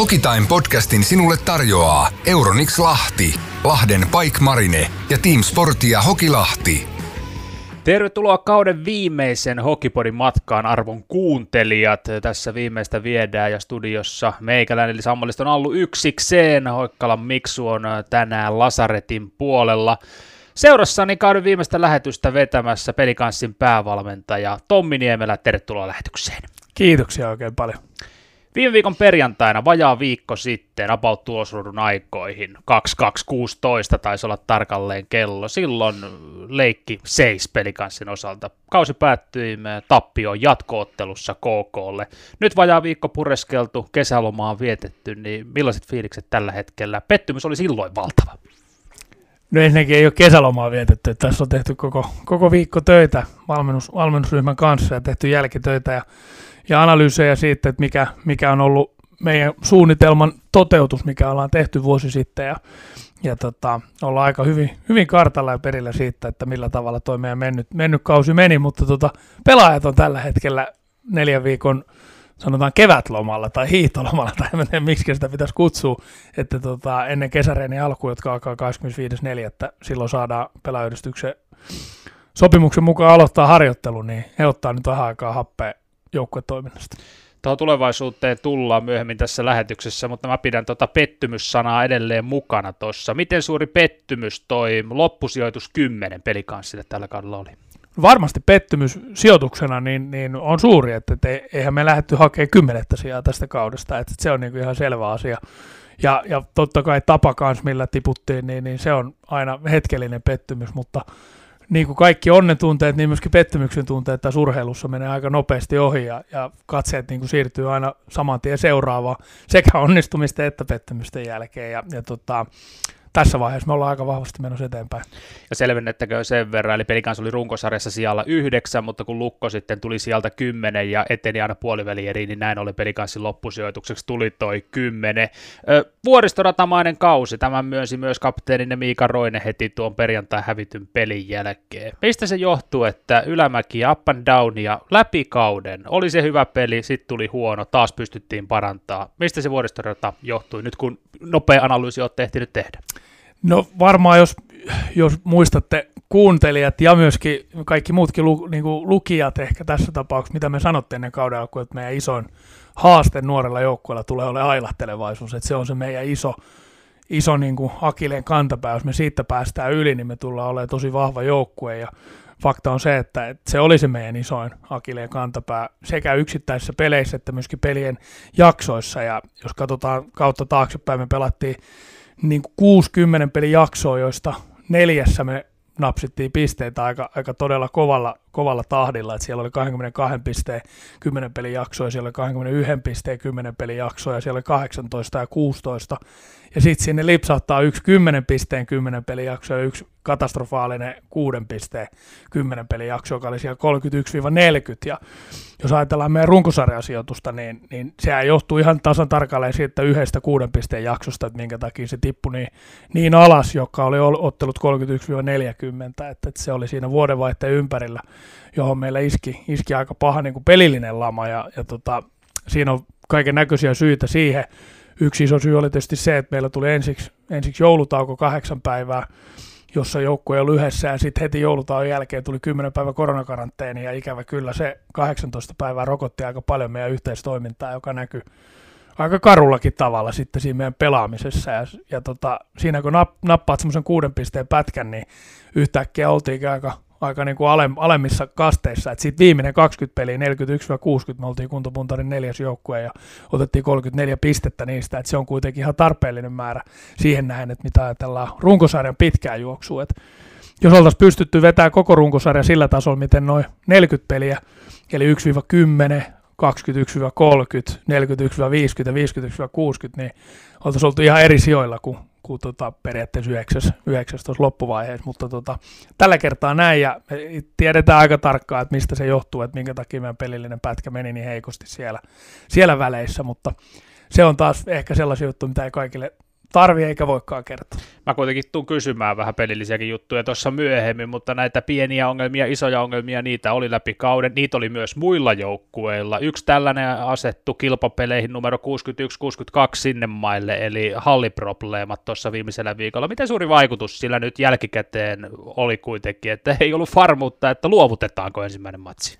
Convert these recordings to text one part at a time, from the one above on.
Hokitime podcastin sinulle tarjoaa Euronix Lahti, Lahden Pike Marine ja Team Sportia Hokilahti. Tervetuloa kauden viimeisen Hokipodin matkaan arvon kuuntelijat. Tässä viimeistä viedään ja studiossa meikäläinen eli Sammalista on ollut yksikseen. Hoikkalan Miksu on tänään Lasaretin puolella. Seurassani kauden viimeistä lähetystä vetämässä pelikanssin päävalmentaja Tommi Niemelä. Tervetuloa lähetykseen. Kiitoksia oikein paljon. Viime viikon perjantaina, vajaa viikko sitten, about tulosruudun aikoihin, 2216 taisi olla tarkalleen kello. Silloin leikki seis pelikanssin osalta. Kausi päättyi tappioon jatkoottelussa KKlle. Nyt vajaa viikko pureskeltu, kesälomaa vietetty, niin millaiset fiilikset tällä hetkellä? Pettymys oli silloin valtava. No ensinnäkin ei ole kesälomaa vietetty. Tässä on tehty koko, koko viikko töitä valmennus, valmennusryhmän kanssa ja tehty jälkitöitä ja ja analyysejä siitä, että mikä, mikä on ollut meidän suunnitelman toteutus, mikä ollaan tehty vuosi sitten ja, ja tota, ollaan aika hyvin, hyvin kartalla ja perillä siitä, että millä tavalla tuo meidän mennyt, mennyt kausi meni, mutta tota, pelaajat on tällä hetkellä neljän viikon sanotaan kevätlomalla tai hiihtolomalla, tai en tiedä miksi sitä pitäisi kutsua, että tota, ennen kesäreeni alku, jotka alkaa 25.4. silloin saadaan pelaajyhdistyksen sopimuksen mukaan aloittaa harjoittelu, niin he ottaa nyt vähän aikaa happea joukkuetoiminnasta. Tuohon tulevaisuuteen tullaan myöhemmin tässä lähetyksessä, mutta mä pidän tuota pettymyssanaa edelleen mukana tuossa. Miten suuri pettymys toi loppusijoitus 10 pelikanssille tällä kaudella oli? Varmasti pettymys sijoituksena niin, niin on suuri, että et eihän me lähdetty hakemaan kymmenettä sijaa tästä kaudesta, että se on niin ihan selvä asia. Ja, ja totta kai tapa kanssa, millä tiputtiin, niin, niin se on aina hetkellinen pettymys, mutta niin kuin kaikki onnentunteet, niin myöskin pettymyksen tunteet tässä urheilussa menee aika nopeasti ohi ja, ja katseet niin kuin siirtyy aina saman tien seuraavaan sekä onnistumisten että pettymysten jälkeen. Ja, ja tota, tässä vaiheessa me ollaan aika vahvasti menossa eteenpäin. Ja selvennettäkö sen verran, eli pelikans oli runkosarjassa sijalla yhdeksän, mutta kun Lukko sitten tuli sieltä kymmenen ja eteni aina puoliväli eri, niin näin oli pelikanssin loppusijoitukseksi tuli toi kymmenen. Vuoristoratamainen kausi, tämän myönsi myös kapteeninen Miika Roine heti tuon perjantai hävityn pelin jälkeen. Mistä se johtuu, että ylämäki up and down ja läpi kauden oli se hyvä peli, sitten tuli huono, taas pystyttiin parantaa. Mistä se vuoristorata johtui nyt, kun nopea analyysi olette ehtinyt tehdä? No varmaan jos, jos muistatte kuuntelijat ja myöskin kaikki muutkin lu, niin kuin lukijat ehkä tässä tapauksessa, mitä me sanotte ennen kauden alkuun, että meidän isoin haaste nuorella joukkueella tulee olemaan ailahtelevaisuus, että se on se meidän iso, iso niin kuin Akileen kantapää, jos me siitä päästään yli, niin me tullaan olemaan tosi vahva joukkue. Ja fakta on se, että, että se oli se meidän isoin Akileen kantapää sekä yksittäisissä peleissä että myöskin pelien jaksoissa. Ja jos katsotaan kautta taaksepäin, me pelattiin niin 60 pelin jaksoa, joista neljässä me napsittiin pisteitä aika, aika todella kovalla, kovalla tahdilla, että siellä oli 22 pisteen 10 pelin jaksoa, siellä oli 21 pisteen 10 pelin jaksoa, ja siellä oli 18 ja 16 ja sitten sinne lipsahtaa yksi 10 pisteen 10 pelijakso ja yksi katastrofaalinen 6 pisteen 10 pelijakso, joka oli siellä 31-40. Ja jos ajatellaan meidän runkosarjasijoitusta, niin, niin sehän johtuu ihan tasan tarkalleen siitä yhdestä 6 pisteen jaksosta, että minkä takia se tippui niin, niin alas, joka oli ottelut 31-40, että, että se oli siinä vuodenvaihteen ympärillä, johon meillä iski, iski aika paha niin kuin pelillinen lama ja, ja tota, siinä on kaiken näköisiä syitä siihen, Yksi iso syy oli tietysti se, että meillä tuli ensiksi, ensiksi joulutauko kahdeksan päivää, jossa joukkue ei ollut yhdessä, ja sitten heti joulutauon jälkeen tuli 10 päivä koronakaranteeni, ja ikävä kyllä se 18 päivää rokotti aika paljon meidän yhteistoimintaa, joka näkyy aika karullakin tavalla sitten siinä meidän pelaamisessa. Ja, ja tota, siinä kun nappaat semmoisen kuuden pisteen pätkän, niin yhtäkkiä oltiin aika aika niin kuin ale, alemmissa kasteissa. sitten viimeinen 20 peliä, 41-60, me oltiin kuntopuntarin neljäs joukkue ja otettiin 34 pistettä niistä, että se on kuitenkin ihan tarpeellinen määrä siihen nähden, että mitä ajatellaan runkosarjan pitkää juoksua. Et jos oltaisiin pystytty vetämään koko runkosarja sillä tasolla, miten noin 40 peliä, eli 1-10, 21-30, 41-50 ja 51-60, niin oltaisiin oltu ihan eri sijoilla kuin kuin tota, periaatteessa yhdeksäs, yhdeksäs tuossa loppuvaiheessa, mutta tota, tällä kertaa näin ja me tiedetään aika tarkkaan, että mistä se johtuu, että minkä takia meidän pelillinen pätkä meni niin heikosti siellä, siellä väleissä, mutta se on taas ehkä sellaisia juttu, mitä ei kaikille tarvi eikä voikaan kertoa. Mä kuitenkin tuun kysymään vähän pelillisiäkin juttuja tuossa myöhemmin, mutta näitä pieniä ongelmia, isoja ongelmia, niitä oli läpi kauden. Niitä oli myös muilla joukkueilla. Yksi tällainen asettu kilpapeleihin numero 61-62 sinne maille, eli halliprobleemat tuossa viimeisellä viikolla. Miten suuri vaikutus sillä nyt jälkikäteen oli kuitenkin, että ei ollut varmuutta, että luovutetaanko ensimmäinen matsi?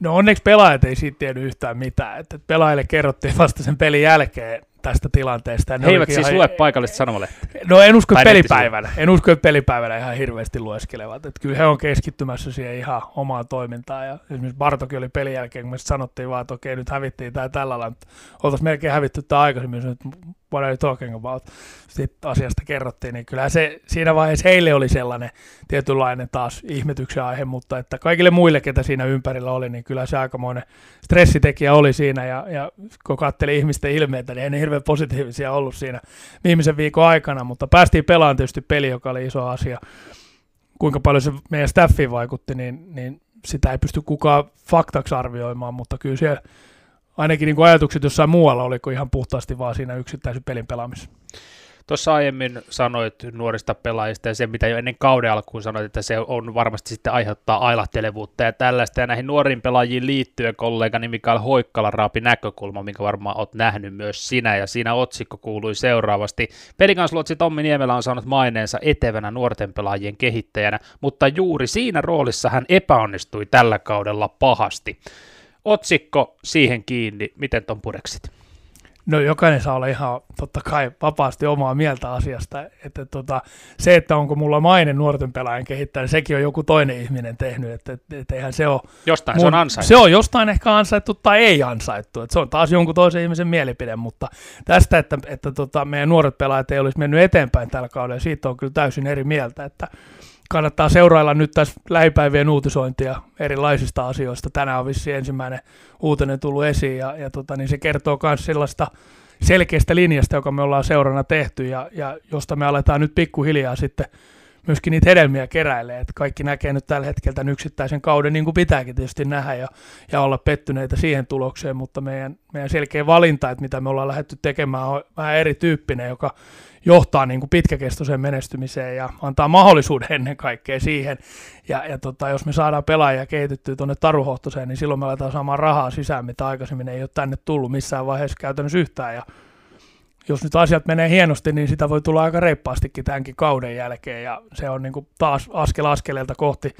No onneksi pelaajat ei siitä tiennyt yhtään mitään. Että pelaajille kerrottiin vasta sen pelin jälkeen tästä tilanteesta. He eivät siis ihan... lue paikallista sanomalehtiä? No en usko, pelipäivänä. En usko, pelipäivänä ihan hirveästi lueskelevat. Että kyllä he on keskittymässä siihen ihan omaan toimintaan. Ja esimerkiksi Bartokin oli pelin jälkeen, kun me sanottiin vaan, että okei, nyt hävittiin tämä tällä lailla. Oltaisiin melkein hävitty tämä aikaisemmin, että what are you talking about? Sitten asiasta kerrottiin, niin kyllä se siinä vaiheessa heille oli sellainen tietynlainen taas ihmetyksen aihe, mutta että kaikille muille, ketä siinä ympärillä oli, niin kyllä se aikamoinen stressitekijä oli siinä, ja, ja kun katselin ihmisten ilmeitä, niin ei ne hirveän positiivisia ollut siinä viimeisen viikon aikana, mutta päästiin pelaamaan tietysti peli, joka oli iso asia. Kuinka paljon se meidän staffiin vaikutti, niin, niin sitä ei pysty kukaan faktaksi arvioimaan, mutta kyllä siellä ainakin niin kuin ajatukset jossain muualla, oliko ihan puhtaasti vaan siinä yksittäisen pelin pelaamisessa. Tuossa aiemmin sanoit nuorista pelaajista ja se, mitä jo ennen kauden alkuun sanoit, että se on varmasti sitten aiheuttaa ailahtelevuutta ja tällaista. Ja näihin nuoriin pelaajiin liittyen kollegani Mikael Hoikkala raapi näkökulma, minkä varmaan olet nähnyt myös sinä. Ja siinä otsikko kuului seuraavasti. Pelikansluotsi Tommi Niemelä on saanut maineensa etevänä nuorten pelaajien kehittäjänä, mutta juuri siinä roolissa hän epäonnistui tällä kaudella pahasti. Otsikko siihen kiinni, miten ton pureksit? No jokainen saa olla ihan totta kai vapaasti omaa mieltä asiasta. Että tota, se, että onko mulla maine nuorten pelaajan kehittäjä, niin sekin on joku toinen ihminen tehnyt. Että, että, että eihän se ole... Jostain mun, se on ansaittu. Se on jostain ehkä ansaittu tai ei ansaittu. Että se on taas jonkun toisen ihmisen mielipide, mutta tästä, että, että tota, meidän nuoret pelaajat ei olisi mennyt eteenpäin tällä kaudella, siitä on kyllä täysin eri mieltä. Että kannattaa seurailla nyt tässä lähipäivien uutisointia erilaisista asioista. Tänään on vissi ensimmäinen uutinen tullut esiin ja, ja tota, niin se kertoo myös sellaista selkeästä linjasta, joka me ollaan seurana tehty ja, ja josta me aletaan nyt pikkuhiljaa sitten myöskin niitä hedelmiä keräilee, että kaikki näkee nyt tällä hetkellä tämän yksittäisen kauden niin kuin pitääkin tietysti nähdä ja, ja olla pettyneitä siihen tulokseen, mutta meidän, meidän selkeä valinta, että mitä me ollaan lähdetty tekemään on vähän erityyppinen, joka johtaa niin kuin pitkäkestoiseen menestymiseen ja antaa mahdollisuuden ennen kaikkea siihen. Ja, ja tota, jos me saadaan pelaajia kehitettyä tuonne taruhohtoseen, niin silloin me aletaan saamaan rahaa sisään, mitä aikaisemmin ei ole tänne tullut missään vaiheessa käytännössä yhtään. Ja jos nyt asiat menee hienosti, niin sitä voi tulla aika reippaastikin tämänkin kauden jälkeen, ja se on niin kuin taas askel askeleelta kohti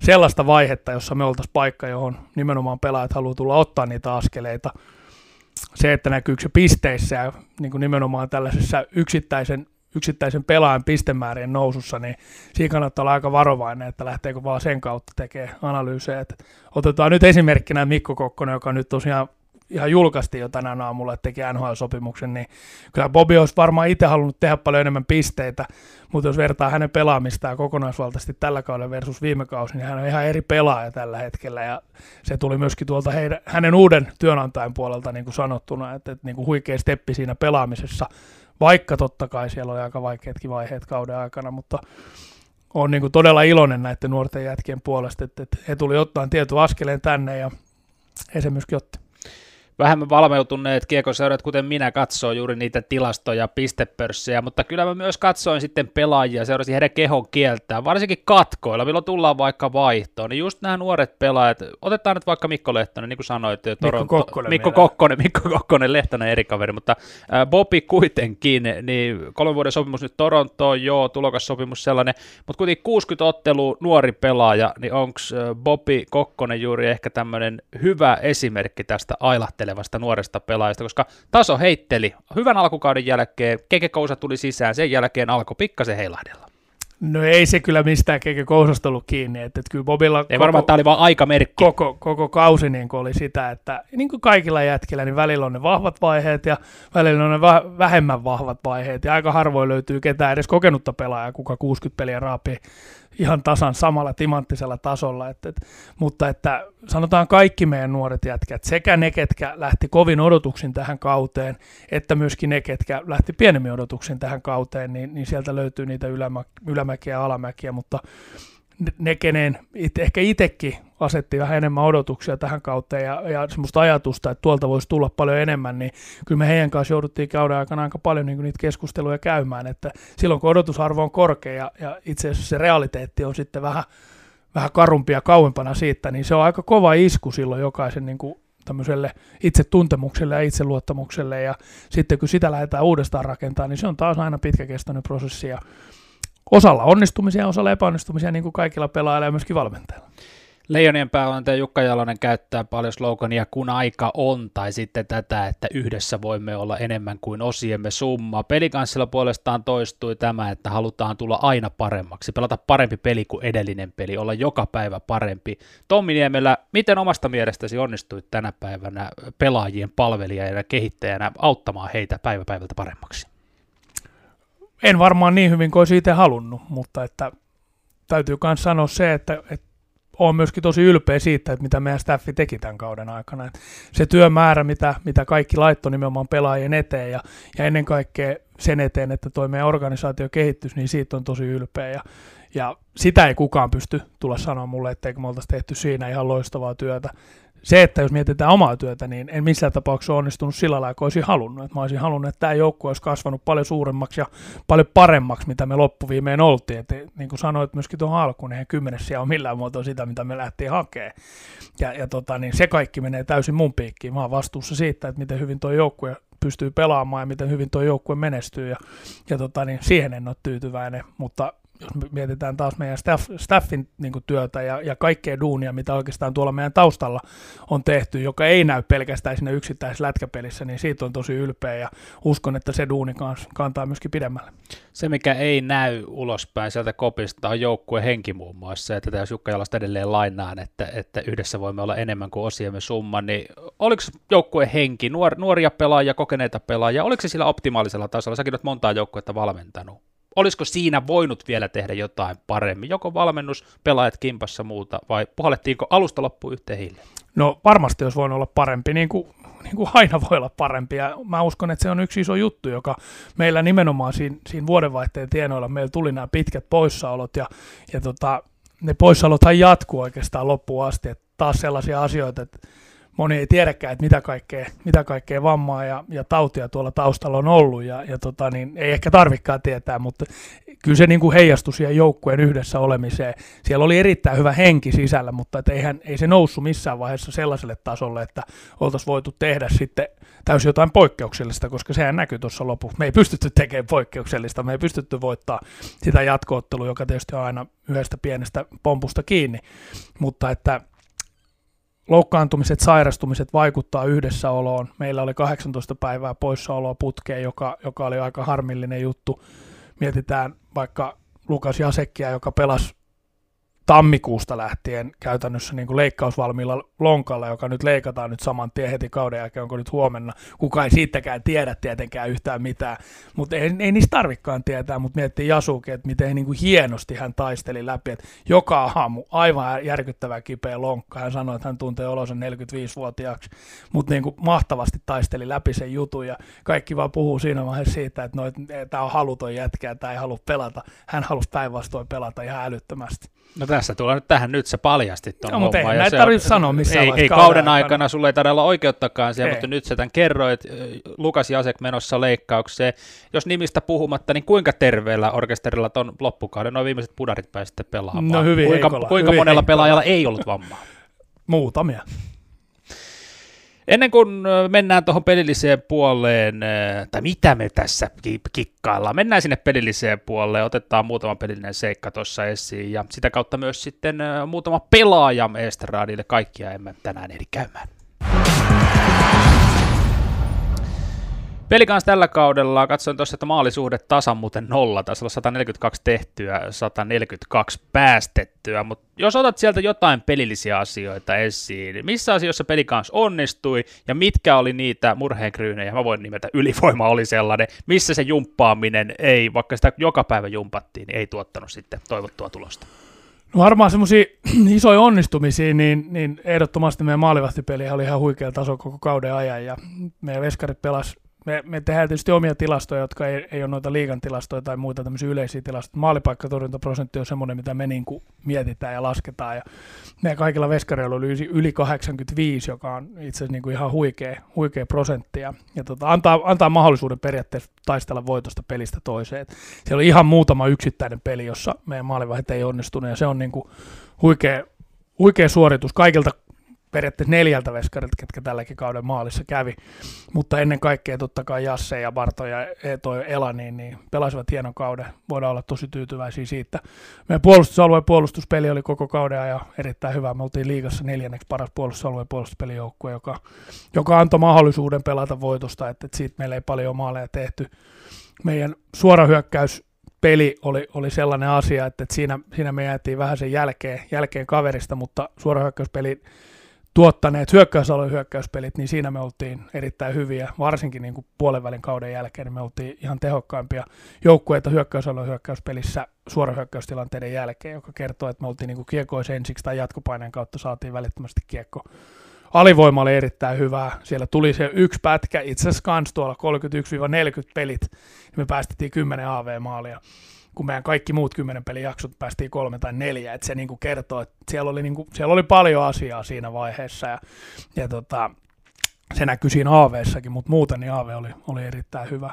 sellaista vaihetta, jossa me oltaisiin paikka, johon nimenomaan pelaajat haluaa tulla ottaa niitä askeleita. Se, että näkyykö se pisteissä ja niin kuin nimenomaan tällaisessa yksittäisen, yksittäisen pelaajan pistemäärien nousussa, niin siinä kannattaa olla aika varovainen, että lähteekö vaan sen kautta tekemään analyysejä. Otetaan nyt esimerkkinä Mikko Kokkonen, joka nyt tosiaan ihan julkaistiin jo tänään aamulla, että teki NHL-sopimuksen, niin kyllä Bobi olisi varmaan itse halunnut tehdä paljon enemmän pisteitä, mutta jos vertaa hänen pelaamistaan kokonaisvaltaisesti tällä kaudella versus viime kausi, niin hän on ihan eri pelaaja tällä hetkellä, ja se tuli myöskin tuolta heidän, hänen uuden työnantajan puolelta niin kuin sanottuna, että, että niin kuin huikea steppi siinä pelaamisessa, vaikka totta kai siellä oli aika vaikeatkin vaiheet kauden aikana, mutta on niin kuin todella iloinen näiden nuorten jätkien puolesta, että, että he tuli ottaa tietyn askeleen tänne, ja he se myöskin otti vähemmän valmeutuneet kiekoseurat, kuten minä, katsoo juuri niitä tilastoja, pistepörssejä, mutta kyllä mä myös katsoin sitten pelaajia, seurasin heidän kehon kieltään, varsinkin katkoilla, milloin tullaan vaikka vaihtoon, niin just nämä nuoret pelaajat, otetaan nyt vaikka Mikko Lehtonen, niin kuin sanoit, Toronto, Mikko Kokkonen, Mikko Kokkonen, Mikko Kokkonen, Lehtonen eri kaveri, mutta Bobi kuitenkin, niin kolmen vuoden sopimus nyt Torontoon, joo, tulokassopimus sellainen, mutta kuitenkin 60 ottelua nuori pelaaja, niin onko Bobi Kokkonen juuri ehkä tämmöinen hyvä esimerkki tästä ailahtelua vaihtelevasta nuoresta pelaajasta, koska taso heitteli hyvän alkukauden jälkeen, Kekekousa tuli sisään, sen jälkeen alkoi pikkasen heilahdella. No ei se kyllä mistään Keke Kousasta ollut kiinni, että, että kyllä Bobilla... Ei koko, varmaan, tämä oli vain aikamerkki. Koko, koko kausi niin oli sitä, että niin kuin kaikilla jätkillä, niin välillä on ne vahvat vaiheet ja välillä on ne va- vähemmän vahvat vaiheet. Ja aika harvoin löytyy ketään edes kokenutta pelaajaa, kuka 60 peliä raapii ihan tasan samalla timanttisella tasolla, et, et, mutta että sanotaan kaikki meidän nuoret jätkät, sekä ne, ketkä lähti kovin odotuksin tähän kauteen, että myöskin ne, ketkä lähti pienemmin odotuksin tähän kauteen, niin, niin sieltä löytyy niitä ylämä, ylämäkiä ja alamäkiä, mutta ne, kenen it, ehkä itsekin asetti vähän enemmän odotuksia tähän kauteen ja, ja semmoista ajatusta, että tuolta voisi tulla paljon enemmän, niin kyllä me heidän kanssa jouduttiin käydä aikana aika paljon niin niitä keskusteluja käymään, että silloin kun odotusarvo on korkea ja, ja itse asiassa se realiteetti on sitten vähän, vähän karumpia kauempana siitä, niin se on aika kova isku silloin jokaisen niin kuin tämmöiselle itsetuntemukselle ja itseluottamukselle ja sitten kun sitä lähdetään uudestaan rakentamaan, niin se on taas aina pitkäkestoinen prosessi ja osalla onnistumisia, osalla epäonnistumisia, niin kuin kaikilla pelaajilla ja myöskin valmentajilla. Leijonien päävalmentaja Jukka Jalonen käyttää paljon slogania kun aika on, tai sitten tätä, että yhdessä voimme olla enemmän kuin osiemme summa. Pelikanssilla puolestaan toistui tämä, että halutaan tulla aina paremmaksi, pelata parempi peli kuin edellinen peli, olla joka päivä parempi. Tommi Niemelä, miten omasta mielestäsi onnistuit tänä päivänä pelaajien palvelijana ja kehittäjänä auttamaan heitä päivä päivältä paremmaksi? En varmaan niin hyvin kuin olisi itse halunnut, mutta että täytyy myös sanoa se, että, että olen myöskin tosi ylpeä siitä, että mitä meidän staffi teki tämän kauden aikana. Että se työmäärä, mitä, mitä kaikki laittoi nimenomaan pelaajien eteen ja, ja ennen kaikkea sen eteen, että tuo meidän organisaatio kehittyisi, niin siitä on tosi ylpeä. Ja, ja sitä ei kukaan pysty tulla sanoa mulle, etteikö me oltaisi tehty siinä ihan loistavaa työtä se, että jos mietitään omaa työtä, niin en missään tapauksessa onnistunut sillä lailla, kun olisin halunnut. Että mä olisin halunnut, että tämä joukkue olisi kasvanut paljon suuremmaksi ja paljon paremmaksi, mitä me loppuviimeen oltiin. Et, niin kuin sanoit myöskin tuohon alkuun, niin kymmenes siellä on millään muotoa sitä, mitä me lähtiin hakemaan. Ja, ja tota, niin se kaikki menee täysin mun piikkiin. Mä oon vastuussa siitä, että miten hyvin tuo joukkue pystyy pelaamaan ja miten hyvin tuo joukkue menestyy. Ja, ja tota, niin siihen en ole tyytyväinen, mutta jos mietitään taas meidän staff, staffin niin työtä ja, ja kaikkea duunia, mitä oikeastaan tuolla meidän taustalla on tehty, joka ei näy pelkästään siinä yksittäisessä lätkäpelissä, niin siitä on tosi ylpeä ja uskon, että se duuni kanssa kantaa myöskin pidemmälle. Se, mikä ei näy ulospäin sieltä kopista, on joukkue henki muun muassa, että jos Jukka Jalasta edelleen lainaan, että, että yhdessä voimme olla enemmän kuin osiemme summa, niin oliko joukkue henki, nuor, nuoria pelaajia, kokeneita pelaajia, oliko se sillä optimaalisella tasolla? Säkin olet montaa joukkuetta valmentanut olisiko siinä voinut vielä tehdä jotain paremmin, joko valmennus, pelaajat kimpassa muuta, vai puhallettiinko alusta loppu yhteen hiileen? No varmasti olisi voinut olla parempi, niin kuin, niin kuin aina voi olla parempi, ja mä uskon, että se on yksi iso juttu, joka meillä nimenomaan siinä, siinä vuodenvaihteen tienoilla, meillä tuli nämä pitkät poissaolot, ja, ja tota, ne poissaolothan jatkuu oikeastaan loppuun asti, että taas sellaisia asioita, että moni ei tiedäkään, että mitä kaikkea, mitä kaikkea vammaa ja, ja tautia tuolla taustalla on ollut, ja, ja tota, niin ei ehkä tarvikaan tietää, mutta kyllä se niin kuin heijastui siihen joukkueen yhdessä olemiseen. Siellä oli erittäin hyvä henki sisällä, mutta et eihän, ei se noussut missään vaiheessa sellaiselle tasolle, että oltaisiin voitu tehdä sitten täysin jotain poikkeuksellista, koska sehän näkyy tuossa lopussa. Me ei pystytty tekemään poikkeuksellista, me ei pystytty voittaa sitä jatkoottelua, joka tietysti on aina yhdestä pienestä pompusta kiinni, mutta että loukkaantumiset, sairastumiset vaikuttaa yhdessäoloon. Meillä oli 18 päivää poissaoloa putkeen, joka, joka oli aika harmillinen juttu. Mietitään vaikka Lukas Jasekkia, joka pelasi tammikuusta lähtien käytännössä niin kuin leikkausvalmiilla lonkalla, joka nyt leikataan nyt saman tien heti kauden jälkeen, onko nyt huomenna. Kuka ei siitäkään tiedä tietenkään yhtään mitään, mutta ei, ei niistä tarvikaan tietää, mutta miettii Jasuke, että miten niin kuin hienosti hän taisteli läpi, että joka aamu aivan järkyttävä kipeä lonkka. Hän sanoi, että hän tuntee olonsa 45-vuotiaaksi, mutta niin kuin mahtavasti taisteli läpi sen jutun ja kaikki vaan puhuu siinä vaiheessa siitä, että no, tämä on haluton jätkä tämä ei halua pelata. Hän halusi päinvastoin pelata ihan älyttömästi. No tässä tulee nyt tähän, nyt sä paljastit tuon no, mutta ei näitä tarvitse sanoa missään Ei, ei kauden, kauden aikana, aikana sulle ei taida olla oikeuttakaan siellä, ei. mutta nyt sä tämän kerroit, Lukas Jasek menossa leikkaukseen. Jos nimistä puhumatta, niin kuinka terveellä orkesterilla ton loppukauden noin viimeiset pudarit pääsitte pelaamaan? No hyvin Kuinka, heikolla, kuinka hyvin monella heikolla. pelaajalla ei ollut vammaa? Muutamia. Ennen kuin mennään tuohon pelilliseen puoleen, tai mitä me tässä kikkaillaan, mennään sinne pelilliseen puoleen, otetaan muutama pelillinen seikka tuossa esiin, ja sitä kautta myös sitten muutama pelaaja Estradille, kaikkia emme tänään ehdi käymään. Peli kanssa tällä kaudella, katsoin tuossa, että maalisuhde tasan muuten nolla, taisi olla 142 tehtyä, 142 päästettyä, mutta jos otat sieltä jotain pelillisiä asioita esiin, missä asioissa peli kanssa onnistui ja mitkä oli niitä murheenkryynejä, mä voin nimetä ylivoima oli sellainen, missä se jumppaaminen ei, vaikka sitä joka päivä jumpattiin, niin ei tuottanut sitten toivottua tulosta. No varmaan semmoisia isoja onnistumisia, niin, niin ehdottomasti meidän maalivahtipeli oli ihan huikea taso koko kauden ajan ja meidän veskarit pelas me, me tehdään tietysti omia tilastoja, jotka ei, ei ole noita liigan tilastoja tai muita tämmöisiä yleisiä tilastoja. Maalipaikkatorjuntaprosentti on semmoinen, mitä me niin kuin mietitään ja lasketaan. Ja meidän kaikilla veskareilla oli yli 85, joka on itse asiassa niin kuin ihan huikea, huikea prosentti. Ja, ja tota, antaa, antaa mahdollisuuden periaatteessa taistella voitosta pelistä toiseen. Et siellä oli ihan muutama yksittäinen peli, jossa meidän maalivahit ei onnistunut, ja se on niin kuin huikea, huikea suoritus kaikilta periaatteessa neljältä veskarilta, ketkä tälläkin kauden maalissa kävi. Mutta ennen kaikkea totta kai Jasse ja Barto ja toi Ela, niin, niin pelasivat hienon kauden. Voidaan olla tosi tyytyväisiä siitä. Meidän puolustusalueen puolustuspeli oli koko kauden ajan erittäin hyvä. Me oltiin liigassa neljänneksi paras puolustusalueen puolustuspelijoukkue, joka, joka antoi mahdollisuuden pelata voitosta, että, että siitä meillä ei paljon maaleja tehty. Meidän suorahyökkäys peli oli, oli sellainen asia, että, että siinä, siinä me jäätiin vähän sen jälkeen, jälkeen kaverista, mutta suorahyökkäyspeli tuottaneet hyökkäysalueen hyökkäyspelit, niin siinä me oltiin erittäin hyviä, varsinkin niin kuin puolen välin kauden jälkeen, niin me oltiin ihan tehokkaimpia joukkueita hyökkäysalueen hyökkäyspelissä suorahyökkäystilanteiden jälkeen, joka kertoo, että me oltiin niin kiekois ensiksi tai jatkopaineen kautta saatiin välittömästi kiekko. Alivoima oli erittäin hyvää. Siellä tuli se yksi pätkä, itse asiassa kans tuolla 31-40 pelit, niin me päästettiin 10 AV-maalia kun meidän kaikki muut kymmenen pelin jaksot päästiin kolme tai neljä, että se niin kuin kertoo, että siellä oli, niin kuin, siellä oli paljon asiaa siinä vaiheessa ja, ja tota, se näkyi siinä AV-sakin, mutta muuten niin AV oli, oli erittäin hyvä.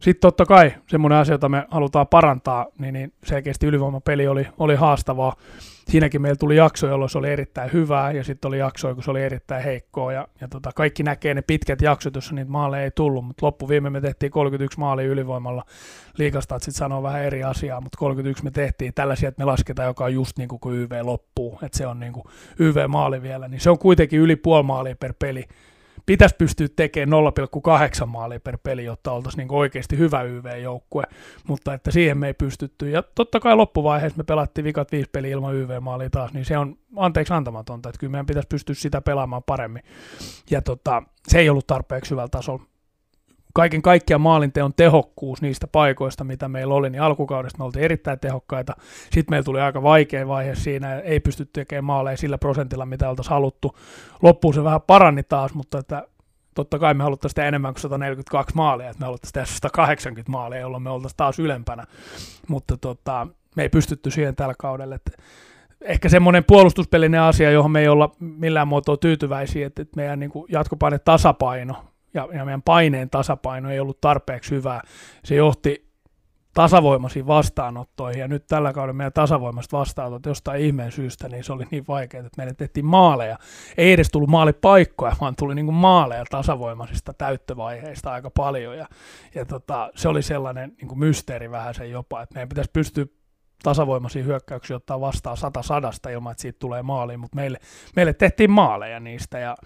Sitten totta kai semmoinen asia, jota me halutaan parantaa, niin, niin selkeästi ylivoimapeli oli, oli haastavaa. Siinäkin meillä tuli jakso, jolloin se oli erittäin hyvää, ja sitten oli jakso, kun se oli erittäin heikkoa. Ja, ja tota, kaikki näkee ne pitkät jaksot, joissa niitä maaleja ei tullut, mutta loppuviime me tehtiin 31 maalia ylivoimalla. Liikasta sitten sanoo vähän eri asiaa, mutta 31 me tehtiin tällaisia, että me lasketaan, joka on just niin kuin YV loppuu, että se on niin kuin YV-maali vielä, niin se on kuitenkin yli puoli maalia per peli pitäisi pystyä tekemään 0,8 maalia per peli, jotta oltaisiin niin oikeasti hyvä YV-joukkue, mutta että siihen me ei pystytty. Ja totta kai loppuvaiheessa me pelattiin vikat viisi peliä ilman YV-maalia taas, niin se on anteeksi antamatonta, että kyllä meidän pitäisi pystyä sitä pelaamaan paremmin. Ja tota, se ei ollut tarpeeksi hyvällä tasolla kaiken kaikkiaan maalinteon tehokkuus niistä paikoista, mitä meillä oli, niin alkukaudesta me oltiin erittäin tehokkaita. Sitten meillä tuli aika vaikea vaihe siinä, ei pysty tekemään maaleja sillä prosentilla, mitä oltaisiin haluttu. Loppuun se vähän paranni taas, mutta että totta kai me haluttaisiin sitä enemmän kuin 142 maalia, että me haluttaisiin tehdä 180 maalia, jolloin me oltaisiin taas ylempänä, mutta tota, me ei pystytty siihen tällä kaudella. Että ehkä semmoinen puolustuspelinen asia, johon me ei olla millään muotoa tyytyväisiä, että, että meidän niin jatkopaine tasapaino ja, ja meidän paineen tasapaino ei ollut tarpeeksi hyvää. Se johti tasavoimaisiin vastaanottoihin, ja nyt tällä kaudella meidän tasavoimaiset vastaanotot jostain ihmeen syystä, niin se oli niin vaikeaa, että meille tehtiin maaleja. Ei edes tullut maalipaikkoja, vaan tuli niin kuin maaleja tasavoimaisista täyttövaiheista aika paljon, ja, ja tota, se oli sellainen niin kuin mysteeri vähän se jopa, että meidän pitäisi pystyä tasavoimaisia hyökkäyksiä ottaa vastaan sata sadasta ilman, että siitä tulee maaliin, mutta meille, meille tehtiin maaleja niistä, ja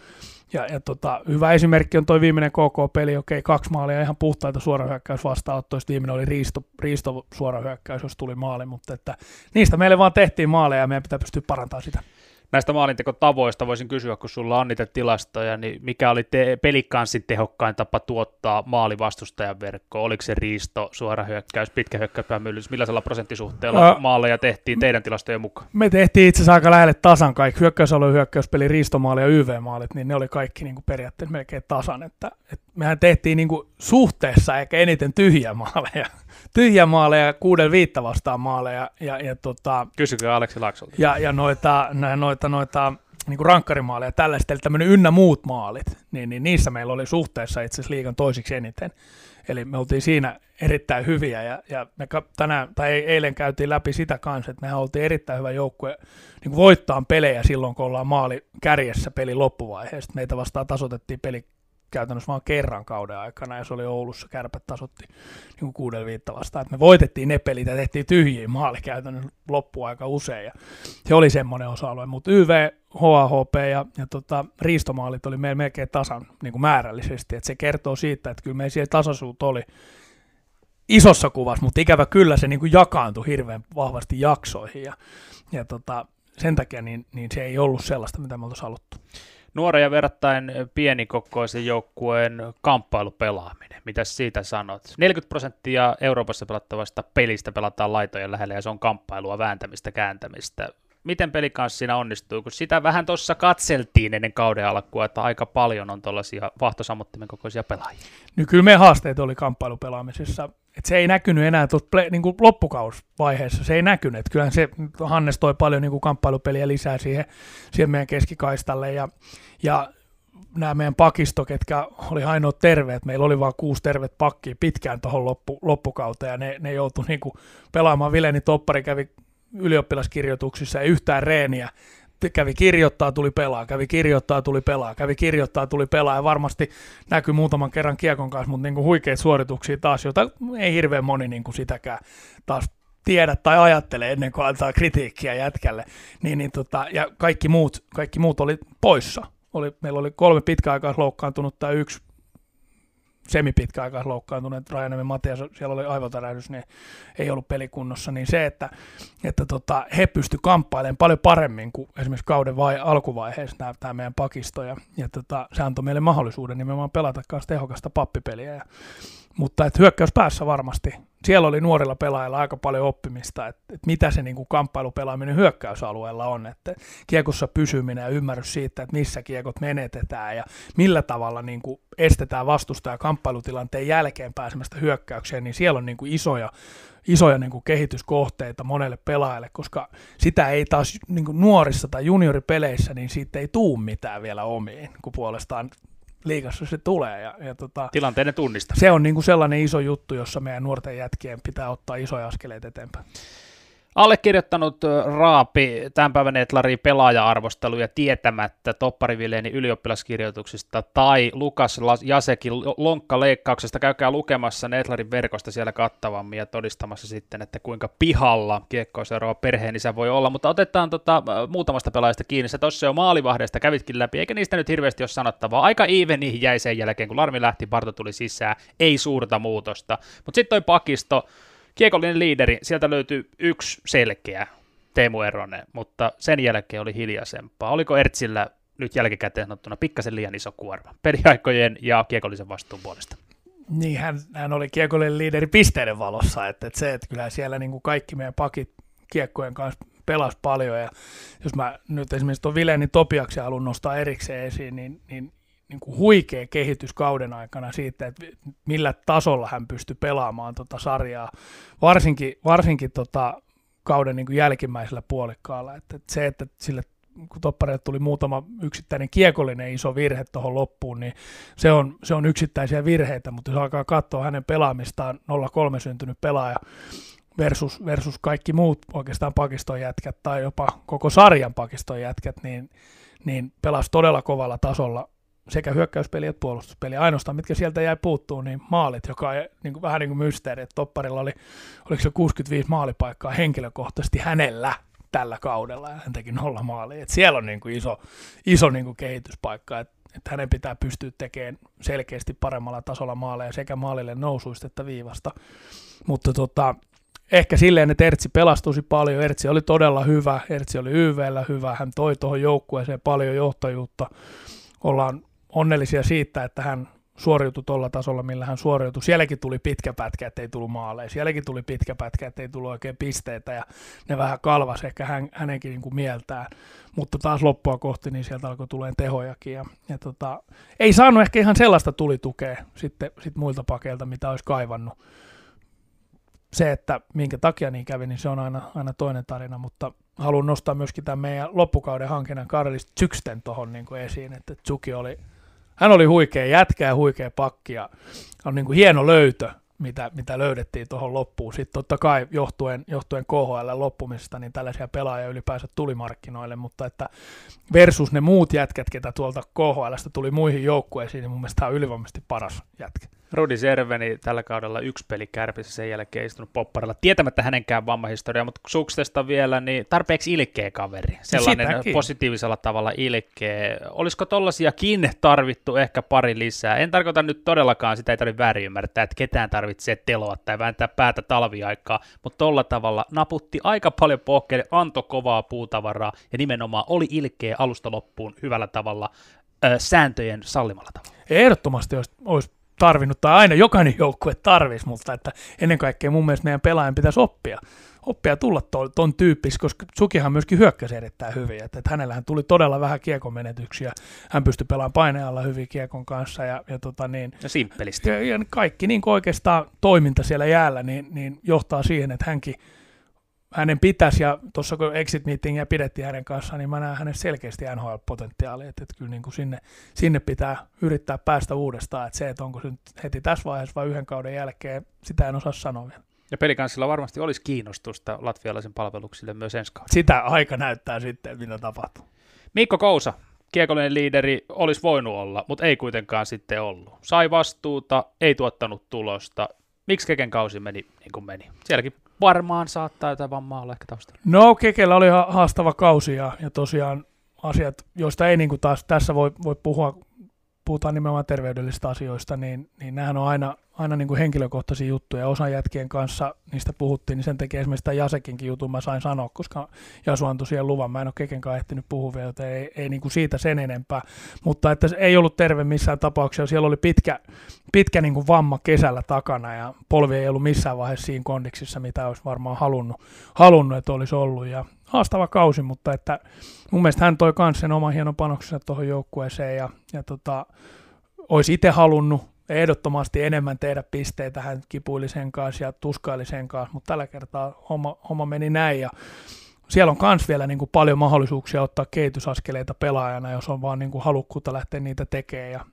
ja, ja tota, hyvä esimerkki on tuo viimeinen KK-peli, okei, kaksi maalia ihan puhtaita suorahyökkäys vastaanottoista, viimeinen oli riisto, riisto suorahyökkäys, jos tuli maali, mutta että niistä meille vaan tehtiin maaleja ja meidän pitää pystyä parantamaan sitä näistä maalintekotavoista voisin kysyä, kun sulla on niitä tilastoja, niin mikä oli te- pelikanssin tehokkain tapa tuottaa maali vastustajan verkkoon? Oliko se riisto, suora hyökkäys, pitkä hyökkäyspäämyllys? Millaisella prosenttisuhteella uh, maaleja tehtiin teidän tilastojen mukaan? Me tehtiin itse asiassa aika lähelle tasan kaikki. Hyökkäysalueen hyökkäyspeli, riistomaali ja YV-maalit, niin ne oli kaikki niin kuin periaatteessa melkein tasan. Että, että mehän tehtiin niin kuin suhteessa ehkä eniten tyhjiä maaleja tyhjä maaleja, kuuden viitta vastaan maaleja. Ja, ja tota, Kysykää Aleksi Laksolta. Ja, ja noita, noita, noita niin kuin rankkarimaaleja tällaista, eli tämmöinen ynnä muut maalit, niin, niin niissä meillä oli suhteessa itse asiassa liigan toisiksi eniten. Eli me oltiin siinä erittäin hyviä ja, ja me tänään, tai eilen käytiin läpi sitä kanssa, että mehän oltiin erittäin hyvä joukkue niin voittaa pelejä silloin, kun ollaan maali kärjessä pelin loppuvaiheessa. Meitä vastaan tasotettiin peli käytännössä vain kerran kauden aikana, ja se oli Oulussa, kärpät tasotti niin kuuden viitta vastaan. Et me voitettiin ne pelit ja tehtiin tyhjiä maali käytännössä loppuaika usein, ja se oli semmoinen osa-alue. Mutta YV, HAHP ja, ja tota, riistomaalit oli meillä melkein tasan niin kuin määrällisesti, että se kertoo siitä, että kyllä meillä siellä tasaisuutta oli isossa kuvassa, mutta ikävä kyllä se niin kuin jakaantui hirveän vahvasti jaksoihin, ja, ja tota, sen takia niin, niin se ei ollut sellaista, mitä me oltaisiin haluttu nuoren ja verrattain pienikokoisen joukkueen kamppailupelaaminen. Mitä siitä sanot? 40 prosenttia Euroopassa pelattavasta pelistä pelataan laitojen lähellä ja se on kamppailua, vääntämistä, kääntämistä. Miten peli kanssa siinä onnistuu, kun sitä vähän tuossa katseltiin ennen kauden alkua, että aika paljon on tuollaisia vahtosammuttimen kokoisia pelaajia. Nyt kyllä meidän haasteet oli kamppailupelaamisessa. Et se ei näkynyt enää tuossa niin loppukausvaiheessa, se ei näkynyt. Kyllähän se, Hannes toi paljon niin kuin kamppailupeliä lisää siihen, siihen meidän keskikaistalle ja, ja nämä meidän pakisto, ketkä oli ainoa terveet, meillä oli vain kuusi tervet pakkia pitkään tuohon loppu, loppukauteen, ja ne, ne joutui niinku pelaamaan. Vileni Toppari kävi ylioppilaskirjoituksissa ei yhtään reeniä, kävi kirjoittaa, tuli pelaa, kävi kirjoittaa, tuli pelaa, kävi kirjoittaa, tuli pelaa, ja varmasti näkyy muutaman kerran kiekon kanssa, mutta niinku huikeita suorituksia taas, jota ei hirveän moni niinku sitäkään taas tiedä tai ajattele ennen kuin antaa kritiikkiä jätkälle, niin, niin tota, ja kaikki muut, kaikki muut oli poissa, oli, meillä oli kolme pitkäaikaisloukkaantunut tai yksi semipitkäaikaisloukkaantunut, Rajanemen Matias, siellä oli aivotärähdys, niin ei ollut pelikunnossa, niin se, että, että tota, he pysty kamppailemaan paljon paremmin kuin esimerkiksi kauden vai, alkuvaiheessa tämä, tämä meidän pakisto, ja, ja tota, se antoi meille mahdollisuuden nimenomaan pelata kanssa tehokasta pappipeliä, ja mutta että hyökkäys päässä varmasti. Siellä oli nuorilla pelaajilla aika paljon oppimista, että, että mitä se niin kuin kamppailupelaaminen hyökkäysalueella on. Että kiekossa pysyminen ja ymmärrys siitä, että missä kiekot menetetään ja millä tavalla niin kuin estetään vastustaja kamppailutilanteen jälkeen pääsemästä hyökkäykseen, niin siellä on niin kuin isoja, isoja niin kuin kehityskohteita monelle pelaajalle, koska sitä ei taas niin kuin nuorissa tai junioripeleissä, niin siitä ei tuu mitään vielä omiin, kun puolestaan liikassa se tulee. Ja, ja tota, Tilanteiden tunnista. Se on niin kuin sellainen iso juttu, jossa meidän nuorten jätkien pitää ottaa isoja askeleita eteenpäin. Allekirjoittanut Raapi tämän päivän Etlari pelaaja-arvosteluja tietämättä Topparivileeni ylioppilaskirjoituksista tai Lukas Jasekin lonkkaleikkauksesta. Käykää lukemassa Netlarin verkosta siellä kattavammin ja todistamassa sitten, että kuinka pihalla kiekkoa perheen isä voi olla. Mutta otetaan tota, muutamasta pelaajasta kiinni. Sä tuossa jo maalivahdeista kävitkin läpi, eikä niistä nyt hirveästi ole sanottavaa. Aika eveni jäi sen jälkeen, kun Larmi lähti, Parto tuli sisään. Ei suurta muutosta. Mutta sitten toi pakisto, kiekollinen liideri, sieltä löytyy yksi selkeä, Teemu Eronen, mutta sen jälkeen oli hiljaisempaa. Oliko Ertsillä nyt jälkikäteen sanottuna pikkasen liian iso kuorma peliaikojen ja kiekollisen vastuun puolesta? Niin, hän, hän oli kiekollinen liideri pisteiden valossa, että, että se, että kyllä siellä niin kuin kaikki meidän pakit kiekkojen kanssa pelas paljon, ja jos mä nyt esimerkiksi tuon Vileni Topiaksi haluan nostaa erikseen esiin, niin, niin niin kuin huikea kehitys kauden aikana siitä, että millä tasolla hän pystyi pelaamaan tota sarjaa, varsinkin, varsinkin tota kauden niin kuin jälkimmäisellä puolikkaalla. Että, se, että sille kun toppareille tuli muutama yksittäinen kiekollinen iso virhe tuohon loppuun, niin se on, se on yksittäisiä virheitä, mutta jos alkaa katsoa hänen pelaamistaan 0-3 syntynyt pelaaja versus, versus kaikki muut oikeastaan pakiston jätkät tai jopa koko sarjan pakiston jätkät, niin, niin pelasi todella kovalla tasolla sekä hyökkäyspeli että puolustuspeli. Ainoastaan, mitkä sieltä jäi puuttuu, niin maalit, joka on niin kuin, vähän niin kuin mysteeri, että Topparilla oli, oliko se 65 maalipaikkaa henkilökohtaisesti hänellä tällä kaudella, ja hän teki nolla maalia. Et siellä on niin kuin iso, iso niin kuin kehityspaikka, että että hänen pitää pystyä tekemään selkeästi paremmalla tasolla maaleja sekä maalille nousuista että viivasta. Mutta tota, ehkä silleen, että Ertsi pelastuisi paljon. Ertsi oli todella hyvä, Ertsi oli YVllä hyvä, hän toi tuohon joukkueeseen paljon johtajuutta. Ollaan onnellisia siitä, että hän suoriutui tuolla tasolla, millä hän suoriutui. Sielläkin tuli pitkä pätkä, ettei tullut maaleja. Sielläkin tuli pitkä pätkä, ettei tullut oikein pisteitä ja ne vähän kalvas ehkä hän, hänenkin niin kuin mieltään. Mutta taas loppua kohti, niin sieltä alkoi tulee tehojakin. Ja, ja tota, ei saanut ehkä ihan sellaista tulitukea sitten sit muilta pakeilta, mitä olisi kaivannut. Se, että minkä takia niin kävi, niin se on aina, aina toinen tarina, mutta haluan nostaa myöskin tämän meidän loppukauden hankinnan Karlis Tsyksten tuohon niin esiin, että Tsuki oli hän oli huikea jätkä ja huikea pakki ja on niin kuin hieno löytö, mitä, mitä löydettiin tuohon loppuun. Sitten totta kai johtuen, johtuen KHL loppumisesta, niin tällaisia pelaajia ylipäänsä tuli markkinoille, mutta että versus ne muut jätkät, ketä tuolta KHLstä tuli muihin joukkueisiin, niin mun mielestä tämä on ylivoimaisesti paras jätkä. Rudi Serveni tällä kaudella yksi peli kärpissä, sen jälkeen istunut popparilla, tietämättä hänenkään vammahistoriaa, mutta suksesta vielä, niin tarpeeksi ilkeä kaveri, sellainen Sitäkin. positiivisella tavalla ilkeä. Olisiko tollasiakin tarvittu ehkä pari lisää? En tarkoita nyt todellakaan, sitä ei tarvitse väärin ymmärtää, että ketään tarvitsee teloa tai vääntää päätä talviaikaa, mutta tolla tavalla naputti aika paljon pohkeille, antoi kovaa puutavaraa ja nimenomaan oli ilkeä alusta loppuun hyvällä tavalla, sääntöjen sallimalla tavalla. Ehdottomasti olisi, olisi tarvinnut, tai aina jokainen joukkue tarvisi, mutta että ennen kaikkea mun mielestä meidän pelaajan pitäisi oppia, oppia tulla ton, ton tyyppis, koska Sukihan myöskin hyökkäsi erittäin hyvin, että, että hänellähän tuli todella vähän kiekon menetyksiä, hän pystyi pelaamaan painealla hyvin kiekon kanssa ja, ja, tota niin, ja simppelisti. Ja, ja kaikki niin oikeastaan toiminta siellä jäällä niin, niin johtaa siihen, että hänkin hänen pitäisi, ja tuossa kun exit meetingia pidettiin hänen kanssaan, niin mä näen hänen selkeästi NHL-potentiaalia, että, että kyllä niin kuin sinne, sinne pitää yrittää päästä uudestaan, että se, että onko se nyt heti tässä vaiheessa vai yhden kauden jälkeen, sitä en osaa sanoa vielä. Ja pelikanssilla varmasti olisi kiinnostusta latvialaisen palveluksille myös ensi kaudella. Sitä aika näyttää sitten, mitä tapahtuu. Mikko Kousa, kiekollinen liideri, olisi voinut olla, mutta ei kuitenkaan sitten ollut. Sai vastuuta, ei tuottanut tulosta. Miksi Keken kausi meni niin kuin meni? Sielläkin varmaan saattaa jotain vammaa olla ehkä taustalla. No Kekellä oli haastava kausi ja, ja tosiaan asiat, joista ei niin kuin taas tässä voi, voi puhua, puhutaan nimenomaan terveydellisistä asioista, niin, niin nämähän on aina, aina niin kuin henkilökohtaisia juttuja. Osan jätkien kanssa niistä puhuttiin, niin sen takia esimerkiksi tämä Jasekinkin jutun mä sain sanoa, koska Jasu antoi siihen luvan. Mä en ole Kekenkaan ehtinyt puhua vielä, joten ei, ei niin kuin siitä sen enempää. Mutta että se ei ollut terve missään tapauksessa. Siellä oli pitkä, pitkä niin kuin vamma kesällä takana ja polvi ei ollut missään vaiheessa siinä kondiksissa, mitä olisi varmaan halunnut, halunnut että olisi ollut. Ja haastava kausi, mutta että mun mielestä hän toi myös sen oman hienon panoksensa tuohon joukkueeseen ja, ja tota, olisi itse halunnut ehdottomasti enemmän tehdä pisteitä, hän kipuili sen kanssa ja tuskaili sen kanssa, mutta tällä kertaa homma, homma meni näin ja siellä on myös vielä niin kuin paljon mahdollisuuksia ottaa kehitysaskeleita pelaajana, jos on vaan niin kuin halukkuutta lähteä niitä tekemään ja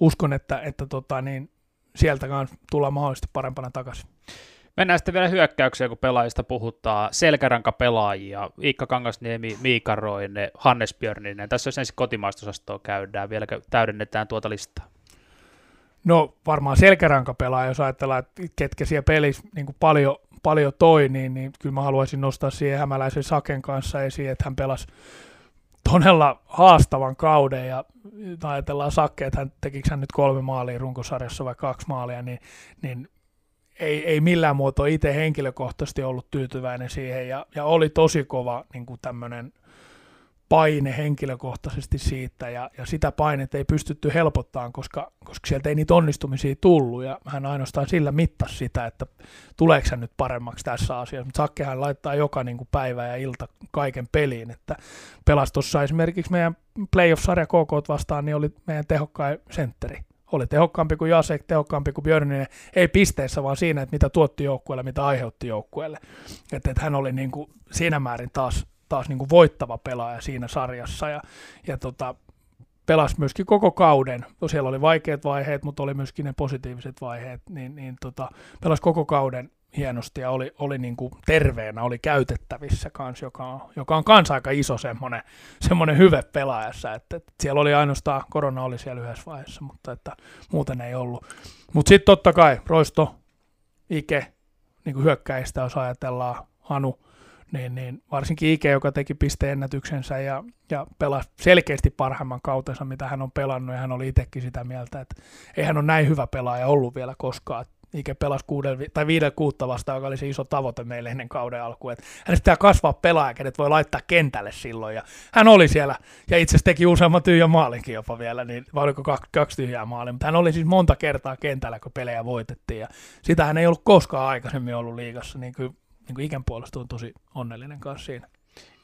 uskon, että, että tota, niin sieltä tullaan mahdollisesti parempana takaisin. Mennään sitten vielä hyökkäykseen, kun pelaajista puhutaan. Selkäranka pelaajia, Iikka Kangasniemi, Miika Roine, Hannes Björninen. Tässä jos ensin kotimaistosastoa käydään, vielä täydennetään tuota listaa. No varmaan selkärankapelaaja, jos ajatellaan, että ketkä siellä pelissä niin kuin paljon, paljon toi, niin, niin kyllä mä haluaisin nostaa siihen hämäläisen Saken kanssa esiin, että hän pelasi todella haastavan kauden ja ajatellaan Sakke, että hän tekikö hän nyt kolme maalia runkosarjassa vai kaksi maalia, niin, niin ei, ei millään muotoa itse henkilökohtaisesti ollut tyytyväinen siihen ja, ja oli tosi kova niin kuin tämmöinen paine henkilökohtaisesti siitä ja, ja sitä painetta ei pystytty helpottamaan, koska, koska sieltä ei niitä onnistumisia tullut ja hän ainoastaan sillä mittasi sitä, että tuleeko hän nyt paremmaksi tässä asiassa, mutta Sakkehan laittaa joka niin kuin päivä ja ilta kaiken peliin, että pelastossa esimerkiksi meidän playoff-sarja KK vastaan, niin oli meidän tehokkain sentteri oli tehokkaampi kuin Jasek, tehokkaampi kuin Björninen, ei pisteissä, vaan siinä, että mitä tuotti joukkueelle, mitä aiheutti joukkueelle. Että, että hän oli niin kuin siinä määrin taas, taas niin kuin voittava pelaaja siinä sarjassa ja, ja tota, pelasi myöskin koko kauden. Siellä oli vaikeat vaiheet, mutta oli myöskin ne positiiviset vaiheet, niin, niin tota, pelasi koko kauden hienosti ja oli, oli niin kuin terveenä, oli käytettävissä kans, joka on, joka on kans aika iso semmoinen, semmoinen hyve pelaajassa, että, että, siellä oli ainoastaan, korona oli siellä yhdessä vaiheessa, mutta että muuten ei ollut. Mutta sitten totta kai Roisto, Ike, niin kuin hyökkäistä, jos ajatellaan Hanu, niin, niin varsinkin Ike, joka teki pisteennätyksensä ja, ja pelasi selkeästi parhaimman kautensa, mitä hän on pelannut, ja hän oli itsekin sitä mieltä, että ei hän ole näin hyvä pelaaja ollut vielä koskaan, Ike pelasi kuudel, tai viidellä kuutta vastaan, joka oli se iso tavoite meille ennen kauden alkuun. Että hänestä pitää kasvaa pelaaja, kenet voi laittaa kentälle silloin. Ja hän oli siellä, ja itse asiassa teki useamman tyhjän maalinkin jopa vielä, niin vai oliko kaksi, kaksi tyhjää maalia. Mutta hän oli siis monta kertaa kentällä, kun pelejä voitettiin. Ja sitä hän ei ollut koskaan aikaisemmin ollut liigassa, niin kuin, niin kuin ikän puolesta on tosi onnellinen kanssa siinä.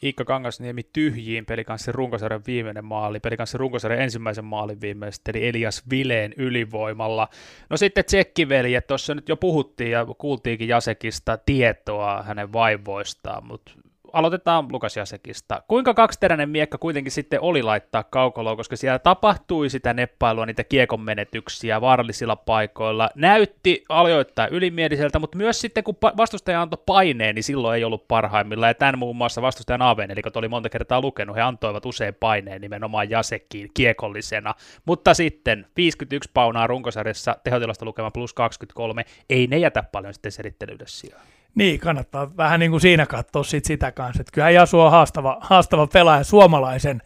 Iikka Kangasniemi tyhjiin pelikanssin runkosarjan viimeinen maali. Pelikanssin runkosarjan ensimmäisen maalin viimeisteli Elias Vileen ylivoimalla. No sitten tsekkiveljet, tuossa nyt jo puhuttiin ja kuultiinkin Jasekista tietoa hänen vaivoistaan, mutta aloitetaan Lukas Jasekista. Kuinka kaksiteräinen miekka kuitenkin sitten oli laittaa kaukoloon, koska siellä tapahtui sitä neppailua, niitä kiekon menetyksiä vaarallisilla paikoilla. Näytti ajoittain ylimieliseltä, mutta myös sitten kun vastustaja antoi paineen, niin silloin ei ollut parhaimmilla. Ja tämän muun muassa vastustajan Aven, eli oli monta kertaa lukenut, he antoivat usein paineen nimenomaan Jasekkiin kiekollisena. Mutta sitten 51 paunaa runkosarjassa, tehotilasta lukema plus 23, ei ne jätä paljon sitten selittelyydessä sijaan. Niin, kannattaa vähän niin kuin siinä katsoa sit sitä kanssa, että kyllähän Jasu on haastava, haastava pelaaja suomalaisen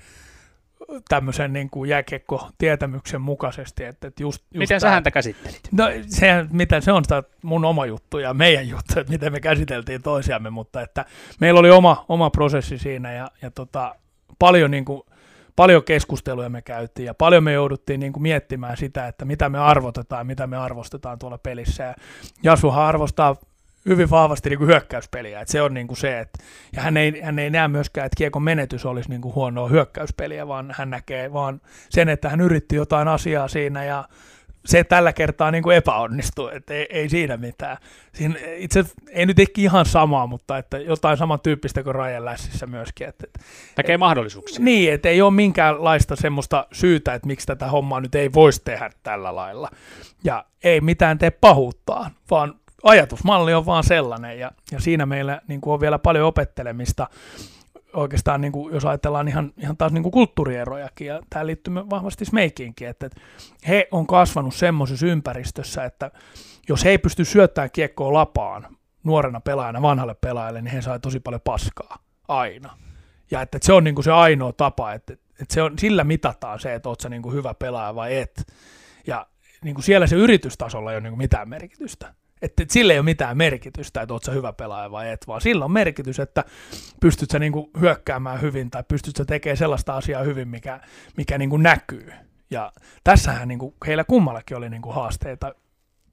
tämmöisen niin kuin jääkiekko-tietämyksen mukaisesti. Että, että just, just miten sä häntä käsittelit? No se, mitä, se on sitä mun oma juttu ja meidän juttu, että miten me käsiteltiin toisiamme, mutta että meillä oli oma, oma prosessi siinä ja, ja tota, paljon, niin kuin, paljon keskusteluja me käytiin ja paljon me jouduttiin niin kuin miettimään sitä, että mitä me arvotetaan, mitä me arvostetaan tuolla pelissä. Ja Jasuhan arvostaa hyvin vahvasti niin kuin hyökkäyspeliä. Et se on niin kuin se, että, ja hän ei, hän ei näe myöskään, että kiekon menetys olisi niin kuin huonoa hyökkäyspeliä, vaan hän näkee vaan sen, että hän yritti jotain asiaa siinä ja se tällä kertaa niin kuin epäonnistui, että ei, ei siinä mitään. Siinä itse ei nyt ehkä ihan samaa, mutta että jotain samantyyppistä kuin Rajan lässissä myöskin. Että, Näkee mahdollisuuksia. Niin, että ei ole minkäänlaista semmoista syytä, että miksi tätä hommaa nyt ei voisi tehdä tällä lailla. Ja ei mitään tee pahuuttaa, vaan ajatusmalli on vaan sellainen, ja, ja siinä meillä niin kuin on vielä paljon opettelemista oikeastaan, niin kuin, jos ajatellaan ihan, ihan taas niin kuin kulttuurierojakin, ja tämä liittyy vahvasti Smeikiinkin, että, että he on kasvanut semmoisessa ympäristössä, että jos he ei pysty syöttämään kiekkoa lapaan nuorena pelaajana vanhalle pelaajalle, niin he saa tosi paljon paskaa aina. Ja että, että se on niin kuin se ainoa tapa, että, että se on, sillä mitataan se, että sä niin kuin hyvä pelaaja vai et. Ja niin kuin siellä se yritystasolla ei ole niin kuin mitään merkitystä. Että, että sillä ei ole mitään merkitystä, että oot sä hyvä pelaaja vai et, vaan sillä on merkitys, että pystyt sä niinku hyökkäämään hyvin tai pystyt sä tekemään sellaista asiaa hyvin, mikä, mikä niinku näkyy. Ja tässähän niinku heillä kummallakin oli niinku haasteita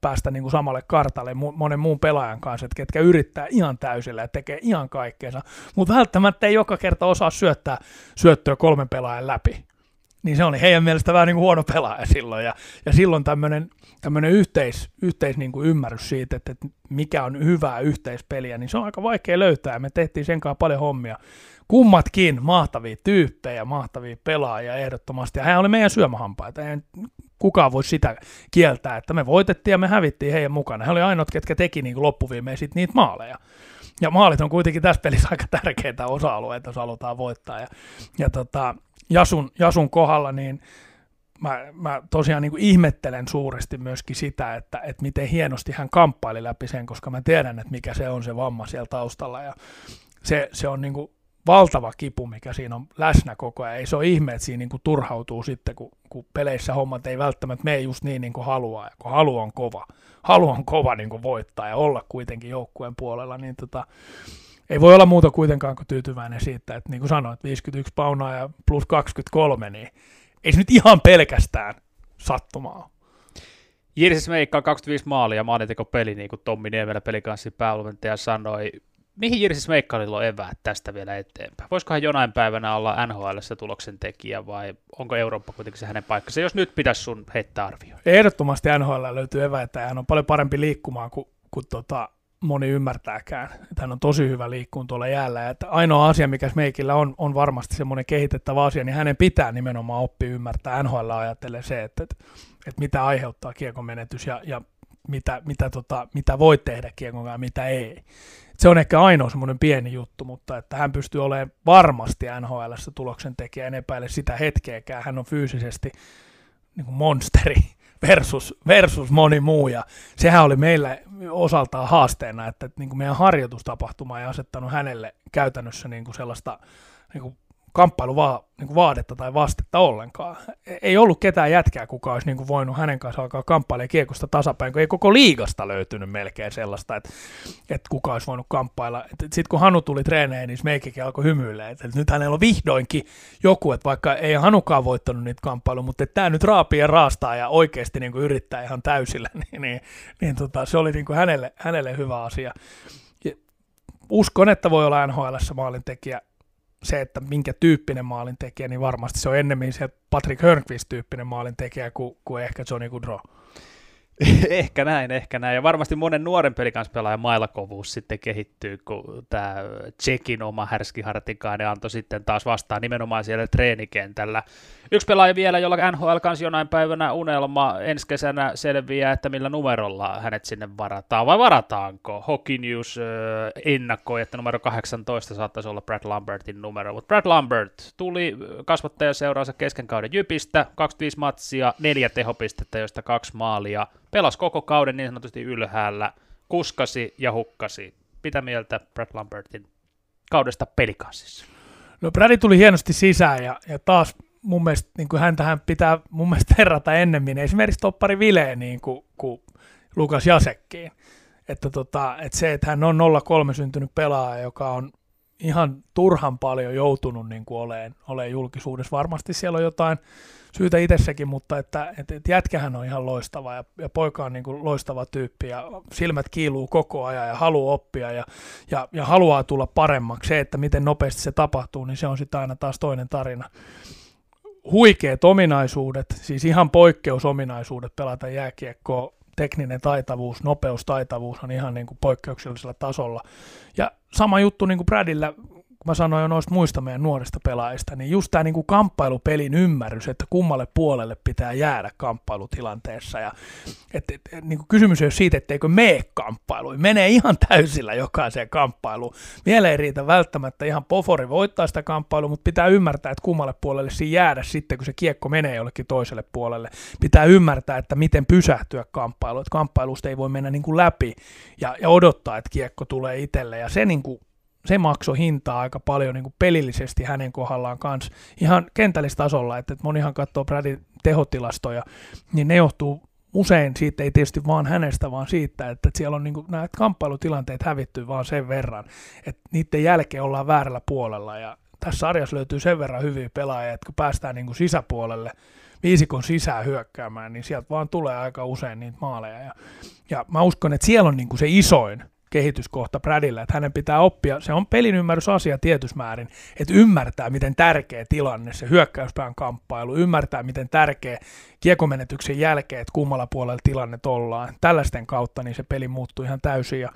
päästä niin kuin samalle kartalle monen muun pelaajan kanssa, että ketkä yrittää ihan täysillä ja tekee ihan kaikkeensa, mutta välttämättä ei joka kerta osaa syöttää syöttöä kolmen pelaajan läpi niin se oli heidän mielestä vähän niin kuin huono pelaaja silloin. Ja, ja silloin tämmöinen, tämmöinen yhteis, yhteis niin kuin ymmärrys siitä, että, että mikä on hyvää yhteispeliä, niin se on aika vaikea löytää. Me tehtiin sen kanssa paljon hommia. Kummatkin mahtavia tyyppejä, mahtavia pelaajia ehdottomasti. Ja hän oli meidän syömähampaita. Ei kukaan voi sitä kieltää, että me voitettiin ja me hävittiin heidän mukana. He oli ainoat, ketkä teki niin loppuviimeen sit niitä maaleja. Ja maalit on kuitenkin tässä pelissä aika tärkeitä osa-alueita, jos halutaan voittaa. Ja, ja tota, Jasun, Jasun kohdalla, niin mä, mä tosiaan niin kuin ihmettelen suuresti myöskin sitä, että, että miten hienosti hän kamppaili läpi sen, koska mä tiedän, että mikä se on se vamma siellä taustalla. Ja se, se on niin kuin valtava kipu, mikä siinä on läsnä koko ajan. Ei se ole ihme, että siinä niin kuin turhautuu sitten, kun, kun peleissä hommat ei välttämättä mene just niin, niin kuin haluaa. Ja kun halu on kova, halu on kova niin kuin voittaa ja olla kuitenkin joukkueen puolella, niin tota, ei voi olla muuta kuitenkaan kuin tyytyväinen siitä, että niin kuin sanoit, 51 paunaa ja plus 23, niin ei se nyt ihan pelkästään sattumaa Jirsis Meikka 25 maalia maalinteko peli, niin kuin Tommi Niemelä pelikanssin päävalmentaja sanoi. Mihin Jirsis Meikkalilla on eväät tästä vielä eteenpäin? Voisikohan jonain päivänä olla NHL tuloksen tekijä vai onko Eurooppa kuitenkin se hänen paikkansa, jos nyt pitäisi sun heittää arvio? Ehdottomasti NHL löytyy eväitä ja hän on paljon parempi liikkumaan kuin, kuin tota, moni ymmärtääkään. Että hän on tosi hyvä liikkuun tuolla jäällä. Että ainoa asia, mikä Meikillä on, on varmasti semmoinen kehitettävä asia, niin hänen pitää nimenomaan oppia ymmärtää NHL ajattelee se, että, että, että mitä aiheuttaa kiekon menetys ja, ja mitä, mitä, tota, mitä voi tehdä kiekon ja mitä ei. Se on ehkä ainoa semmoinen pieni juttu, mutta että hän pystyy olemaan varmasti NHL tuloksen tekijä, en epäile sitä hetkeäkään. Hän on fyysisesti niin kuin monsteri versus, versus moni muu, ja sehän oli meillä osaltaan haasteena, että, että niin kuin meidän harjoitustapahtuma ei asettanut hänelle käytännössä niin kuin sellaista niin kuin kamppailuvaa niin kuin vaadetta tai vastetta ollenkaan. Ei ollut ketään jätkää, kuka olisi niin kuin voinut hänen kanssa alkaa kamppailemaan kiekosta tasapäin, kun ei koko liigasta löytynyt melkein sellaista, että, että kuka olisi voinut kamppailla. Sitten kun Hanu tuli treeneihin, niin meikikin alkoi hymyillä, että nyt hänellä on vihdoinkin joku, että vaikka ei Hanukaan voittanut niitä kamppailuja, mutta että tämä nyt raapii ja raastaa ja oikeasti niin kuin yrittää ihan täysillä, niin, niin, niin tota, se oli niin kuin hänelle, hänelle hyvä asia. Uskon, että voi olla NHL maalintekijä se, että minkä tyyppinen maalintekijä, niin varmasti se on ennemmin se Patrick Hörnqvist-tyyppinen maalintekijä kuin, kuin ehkä Johnny Goodrow. ehkä näin, ehkä näin. Ja varmasti monen nuoren pelaajan mailakovuus sitten kehittyy, kun tämä Tsekin oma härski Hartikainen antoi sitten taas vastaan nimenomaan siellä treenikentällä. Yksi pelaaja vielä, jolla NHL kanssa jonain päivänä unelma ensi kesänä selviää, että millä numerolla hänet sinne varataan, vai varataanko? Hockey News ennakkoi, että numero 18 saattaisi olla Brad Lambertin numero, mutta Brad Lambert tuli kasvattajaseuraansa kesken kauden Jypistä, 25 matsia, neljä tehopistettä, joista kaksi maalia, pelasi koko kauden niin sanotusti ylhäällä, kuskasi ja hukkasi. Mitä mieltä Brad Lambertin kaudesta pelikansissa? No Brady tuli hienosti sisään ja, ja taas mun mielestä niin kuin häntähän pitää mun mielestä verrata ennemmin esimerkiksi toppari Vileen niin kuin, kuin Lukas Jasekkiin. Että, tota, että se, että hän on 03 syntynyt pelaaja, joka on ihan turhan paljon joutunut niin kuin oleen, oleen julkisuudessa. Varmasti siellä on jotain syytä itsessäkin, mutta että, että, että jätkähän on ihan loistava ja, ja poika on niin kuin loistava tyyppi ja silmät kiiluu koko ajan ja haluaa oppia ja, ja, ja haluaa tulla paremmaksi. Se, että miten nopeasti se tapahtuu, niin se on sitten aina taas toinen tarina. Huikeat ominaisuudet, siis ihan poikkeusominaisuudet pelata jääkiekkoa, tekninen taitavuus, nopeustaitavuus on ihan niin kuin poikkeuksellisella tasolla. Ja sama juttu niin kuin Bradillä kun mä sanoin jo noista muista meidän nuorista pelaajista, niin just tämä niinku kamppailupelin ymmärrys, että kummalle puolelle pitää jäädä kamppailutilanteessa. Ja, et, et, et, niinku kysymys ei ole siitä, etteikö mene kamppailuun. Menee ihan täysillä jokaiseen kamppailuun. Mieleen ei riitä välttämättä ihan pofori voittaa sitä kamppailua, mutta pitää ymmärtää, että kummalle puolelle siinä jäädä sitten, kun se kiekko menee jollekin toiselle puolelle. Pitää ymmärtää, että miten pysähtyä kamppailuun. Että kamppailusta ei voi mennä niinku läpi ja, ja odottaa, että kiekko tulee itselle. Ja se niinku se maksoi hintaa aika paljon niin kuin pelillisesti hänen kohdallaan kanssa ihan kentällistasolla, että, että monihan katsoo Bradin tehotilastoja, niin ne johtuu usein siitä ei tietysti vaan hänestä, vaan siitä, että siellä on niin kuin, nämä kamppailutilanteet hävitty vaan sen verran, että niiden jälkeen ollaan väärällä puolella ja tässä sarjassa löytyy sen verran hyviä pelaajia, että kun päästään niin kuin sisäpuolelle, viisikon sisään hyökkäämään, niin sieltä vaan tulee aika usein niitä maaleja. Ja, ja mä uskon, että siellä on niin kuin se isoin kehityskohta Bradille, että hänen pitää oppia, se on pelin asia tietysmäärin, että ymmärtää, miten tärkeä tilanne se hyökkäyspään kamppailu, ymmärtää, miten tärkeä kiekomenetyksen jälkeen, että kummalla puolella tilanne ollaan. Tällaisten kautta niin se peli muuttuu ihan täysin ja,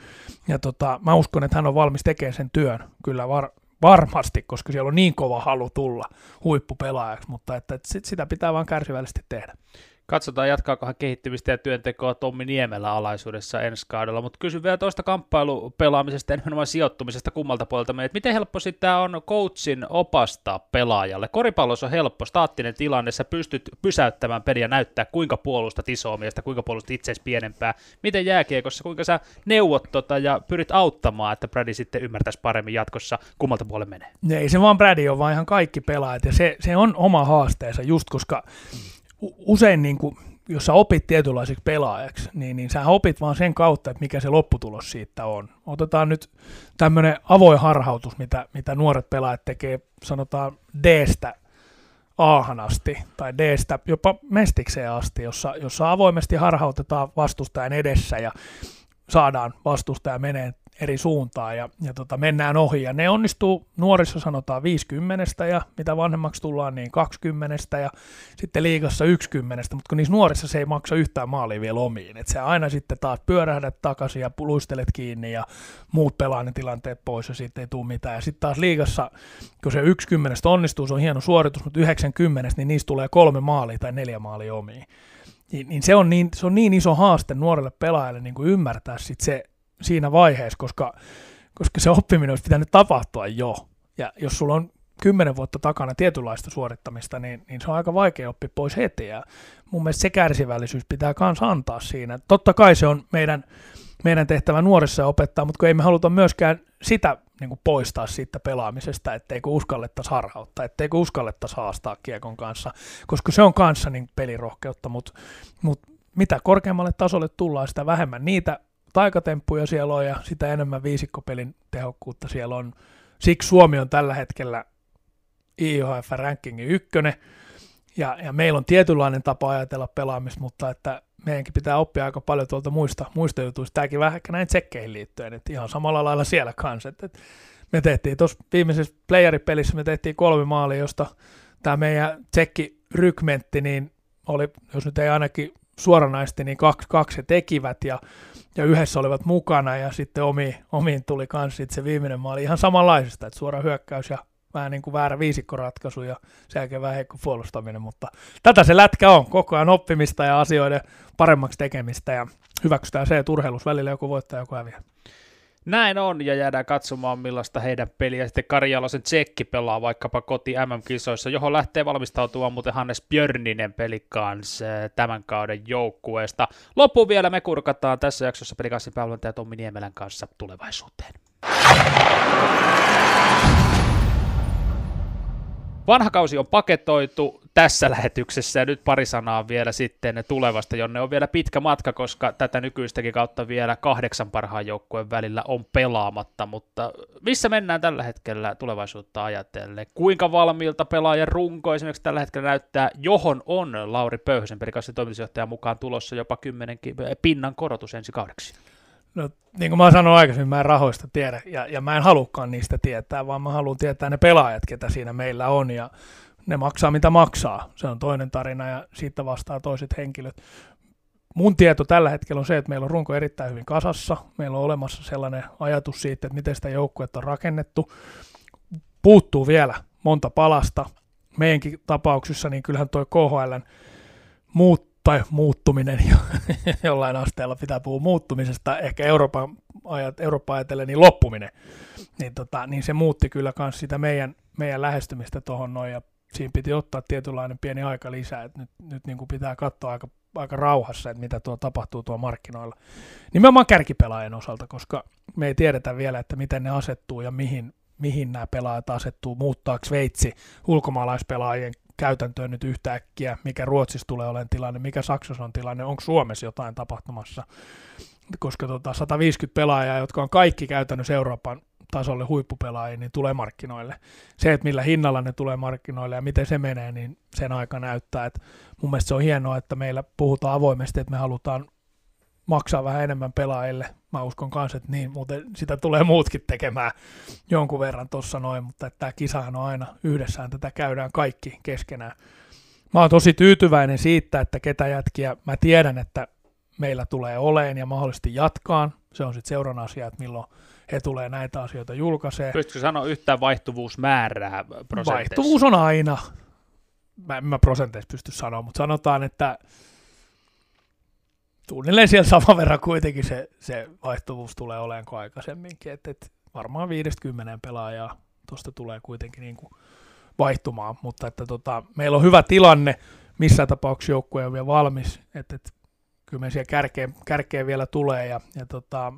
ja tota, mä uskon, että hän on valmis tekemään sen työn kyllä var, varmasti, koska siellä on niin kova halu tulla huippupelaajaksi, mutta että, että sit sitä pitää vaan kärsivällisesti tehdä. Katsotaan, jatkaakohan kehittymistä ja työntekoa Tommi Niemelä alaisuudessa ensi kaudella, mutta kysyn vielä tuosta kamppailupelaamisesta ja nimenomaan sijoittumisesta kummalta puolelta meidät. Miten helppo sitä on coachin opastaa pelaajalle? Koripallossa on helppo, staattinen tilanne, sä pystyt pysäyttämään peliä ja näyttää, kuinka puolustat isoa miestä, kuinka puolustat itseäsi pienempää. Miten jääkiekossa, kuinka sä neuvot tota ja pyrit auttamaan, että Brady sitten ymmärtäisi paremmin jatkossa, kummalta puolelle menee? Ei se vaan Brady on, vaan ihan kaikki pelaajat ja se, se on oma haasteensa just, koska usein niin kuin, jos sä opit tietynlaiseksi pelaajaksi, niin, niin sä opit vaan sen kautta, että mikä se lopputulos siitä on. Otetaan nyt tämmöinen avoin harhautus, mitä, mitä nuoret pelaajat tekee, sanotaan D-stä A-han asti, tai D-stä jopa mestikseen asti, jossa, jossa avoimesti harhautetaan vastustajan edessä ja saadaan vastustaja menee eri suuntaan ja, ja tota, mennään ohi. Ja ne onnistuu nuorissa sanotaan 50 ja mitä vanhemmaksi tullaan niin 20 ja sitten liigassa 10, mutta kun niissä nuorissa se ei maksa yhtään maalia vielä omiin. Et se aina sitten taas pyörähdät takaisin ja luistelet kiinni ja muut pelaa ne tilanteet pois ja sitten ei tule mitään. Ja sitten taas liigassa, kun se 10 onnistuu, se on hieno suoritus, mutta 90, niin niistä tulee kolme maalia tai neljä maalia omiin. Niin, niin, se, on niin se on niin iso haaste nuorelle pelaajalle niin kuin ymmärtää sit se siinä vaiheessa, koska, koska se oppiminen olisi pitänyt tapahtua jo. Ja jos sulla on kymmenen vuotta takana tietynlaista suorittamista, niin, niin se on aika vaikea oppia pois heti. Ja mun mielestä se kärsivällisyys pitää myös antaa siinä. Totta kai se on meidän, meidän tehtävä nuorissa opettaa, mutta kun ei me haluta myöskään sitä niin kuin poistaa siitä pelaamisesta, etteikö uskallettaisi harhauttaa, etteikö uskallettaisi haastaa kiekon kanssa, koska se on kanssa niin pelirohkeutta, mutta, mutta mitä korkeammalle tasolle tullaan, sitä vähemmän niitä taikatemppuja siellä on ja sitä enemmän viisikkopelin tehokkuutta siellä on. Siksi Suomi on tällä hetkellä IHF-rankingin ykkönen, ja, ja meillä on tietynlainen tapa ajatella pelaamista, mutta että meidänkin pitää oppia aika paljon tuolta muista, muista jutuista. Tämäkin vähän ehkä näin tsekkeihin liittyen, että ihan samalla lailla siellä kanssa. Että, että me tehtiin tuossa viimeisessä playeripelissä, me tehtiin kolme maalia, josta tämä meidän tsekki-rykmentti, niin oli, jos nyt ei ainakin suoranaisesti, niin kaksi, kaksi tekivät ja, ja yhdessä olivat mukana ja sitten omi, omiin tuli myös se viimeinen maali ihan samanlaisesta, että suora hyökkäys ja vähän niin kuin väärä viisikkoratkaisu ja sen jälkeen vähän heikko puolustaminen, mutta tätä se lätkä on, koko ajan oppimista ja asioiden paremmaksi tekemistä ja hyväksytään se, että urheilus välillä joku voittaa joku häviää. Näin on, ja jäädään katsomaan, millaista heidän peliä sitten Karjalaisen tsekki pelaa vaikkapa koti MM-kisoissa, johon lähtee valmistautumaan muuten Hannes Björninen peli kanssa tämän kauden joukkueesta. Loppuun vielä me kurkataan tässä jaksossa pelikanssin ja Tommi Niemelän kanssa tulevaisuuteen. Vanha kausi on paketoitu, tässä lähetyksessä. Ja nyt pari sanaa vielä sitten tulevasta, jonne on vielä pitkä matka, koska tätä nykyistäkin kautta vielä kahdeksan parhaan joukkueen välillä on pelaamatta. Mutta missä mennään tällä hetkellä tulevaisuutta ajatellen? Kuinka valmiilta pelaajan runko esimerkiksi tällä hetkellä näyttää, johon on Lauri Pöyhösen perikassin toimitusjohtajan mukaan tulossa jopa kymmenen pinnan korotus ensi kaudeksi? No, niin kuin mä sanoin aikaisemmin, mä en rahoista tiedä, ja, ja mä en halukkaan niistä tietää, vaan mä haluan tietää ne pelaajat, ketä siinä meillä on, ja ne maksaa mitä maksaa. Se on toinen tarina, ja siitä vastaa toiset henkilöt. Mun tieto tällä hetkellä on se, että meillä on runko erittäin hyvin kasassa. Meillä on olemassa sellainen ajatus siitä, että miten sitä joukkuetta on rakennettu. Puuttuu vielä monta palasta. Meidänkin tapauksessa, niin kyllähän toi KHLn muut tai muuttuminen jollain asteella pitää puhua muuttumisesta, ehkä Euroopan ajat, Eurooppa ajatellen, niin loppuminen, niin, tota, niin se muutti kyllä myös sitä meidän, meidän lähestymistä tuohon noin, ja siinä piti ottaa tietynlainen pieni aika lisää, että nyt, nyt niin kuin pitää katsoa aika, aika rauhassa, että mitä tuo tapahtuu tuo markkinoilla. Nimenomaan kärkipelaajien osalta, koska me ei tiedetä vielä, että miten ne asettuu ja mihin, mihin nämä pelaajat asettuu, muuttaako Sveitsi ulkomaalaispelaajien käytäntöön nyt yhtäkkiä, mikä Ruotsissa tulee olemaan tilanne, mikä Saksassa on tilanne, onko Suomessa jotain tapahtumassa, koska tota 150 pelaajaa, jotka on kaikki käytännössä Euroopan tasolle huippupelaajia, niin tulee markkinoille. Se, että millä hinnalla ne tulee markkinoille ja miten se menee, niin sen aika näyttää. Että mun mielestä se on hienoa, että meillä puhutaan avoimesti, että me halutaan maksaa vähän enemmän pelaajille. Mä uskon kanssa, että niin, muuten sitä tulee muutkin tekemään jonkun verran tuossa noin, mutta tämä kisahan on aina yhdessään, tätä käydään kaikki keskenään. Mä oon tosi tyytyväinen siitä, että ketä jätkiä, mä tiedän, että meillä tulee oleen ja mahdollisesti jatkaan. Se on sitten seuran asia, että milloin he tulee näitä asioita julkaisee. Pystytkö sanoa yhtään vaihtuvuusmäärää prosenteissa? Vaihtuvuus on aina, mä en mä prosenteissa pysty sanoa, mutta sanotaan, että tunnilleen siellä saman verran kuitenkin se, se vaihtuvuus tulee olemaan kuin aikaisemminkin, että et varmaan 50 pelaajaa tuosta tulee kuitenkin niin kuin vaihtumaan, mutta että tota, meillä on hyvä tilanne, missä tapauksessa joukkue on vielä valmis, että, että kyllä me siellä kärkeen, kärkeen vielä tulee, ja, ja tota,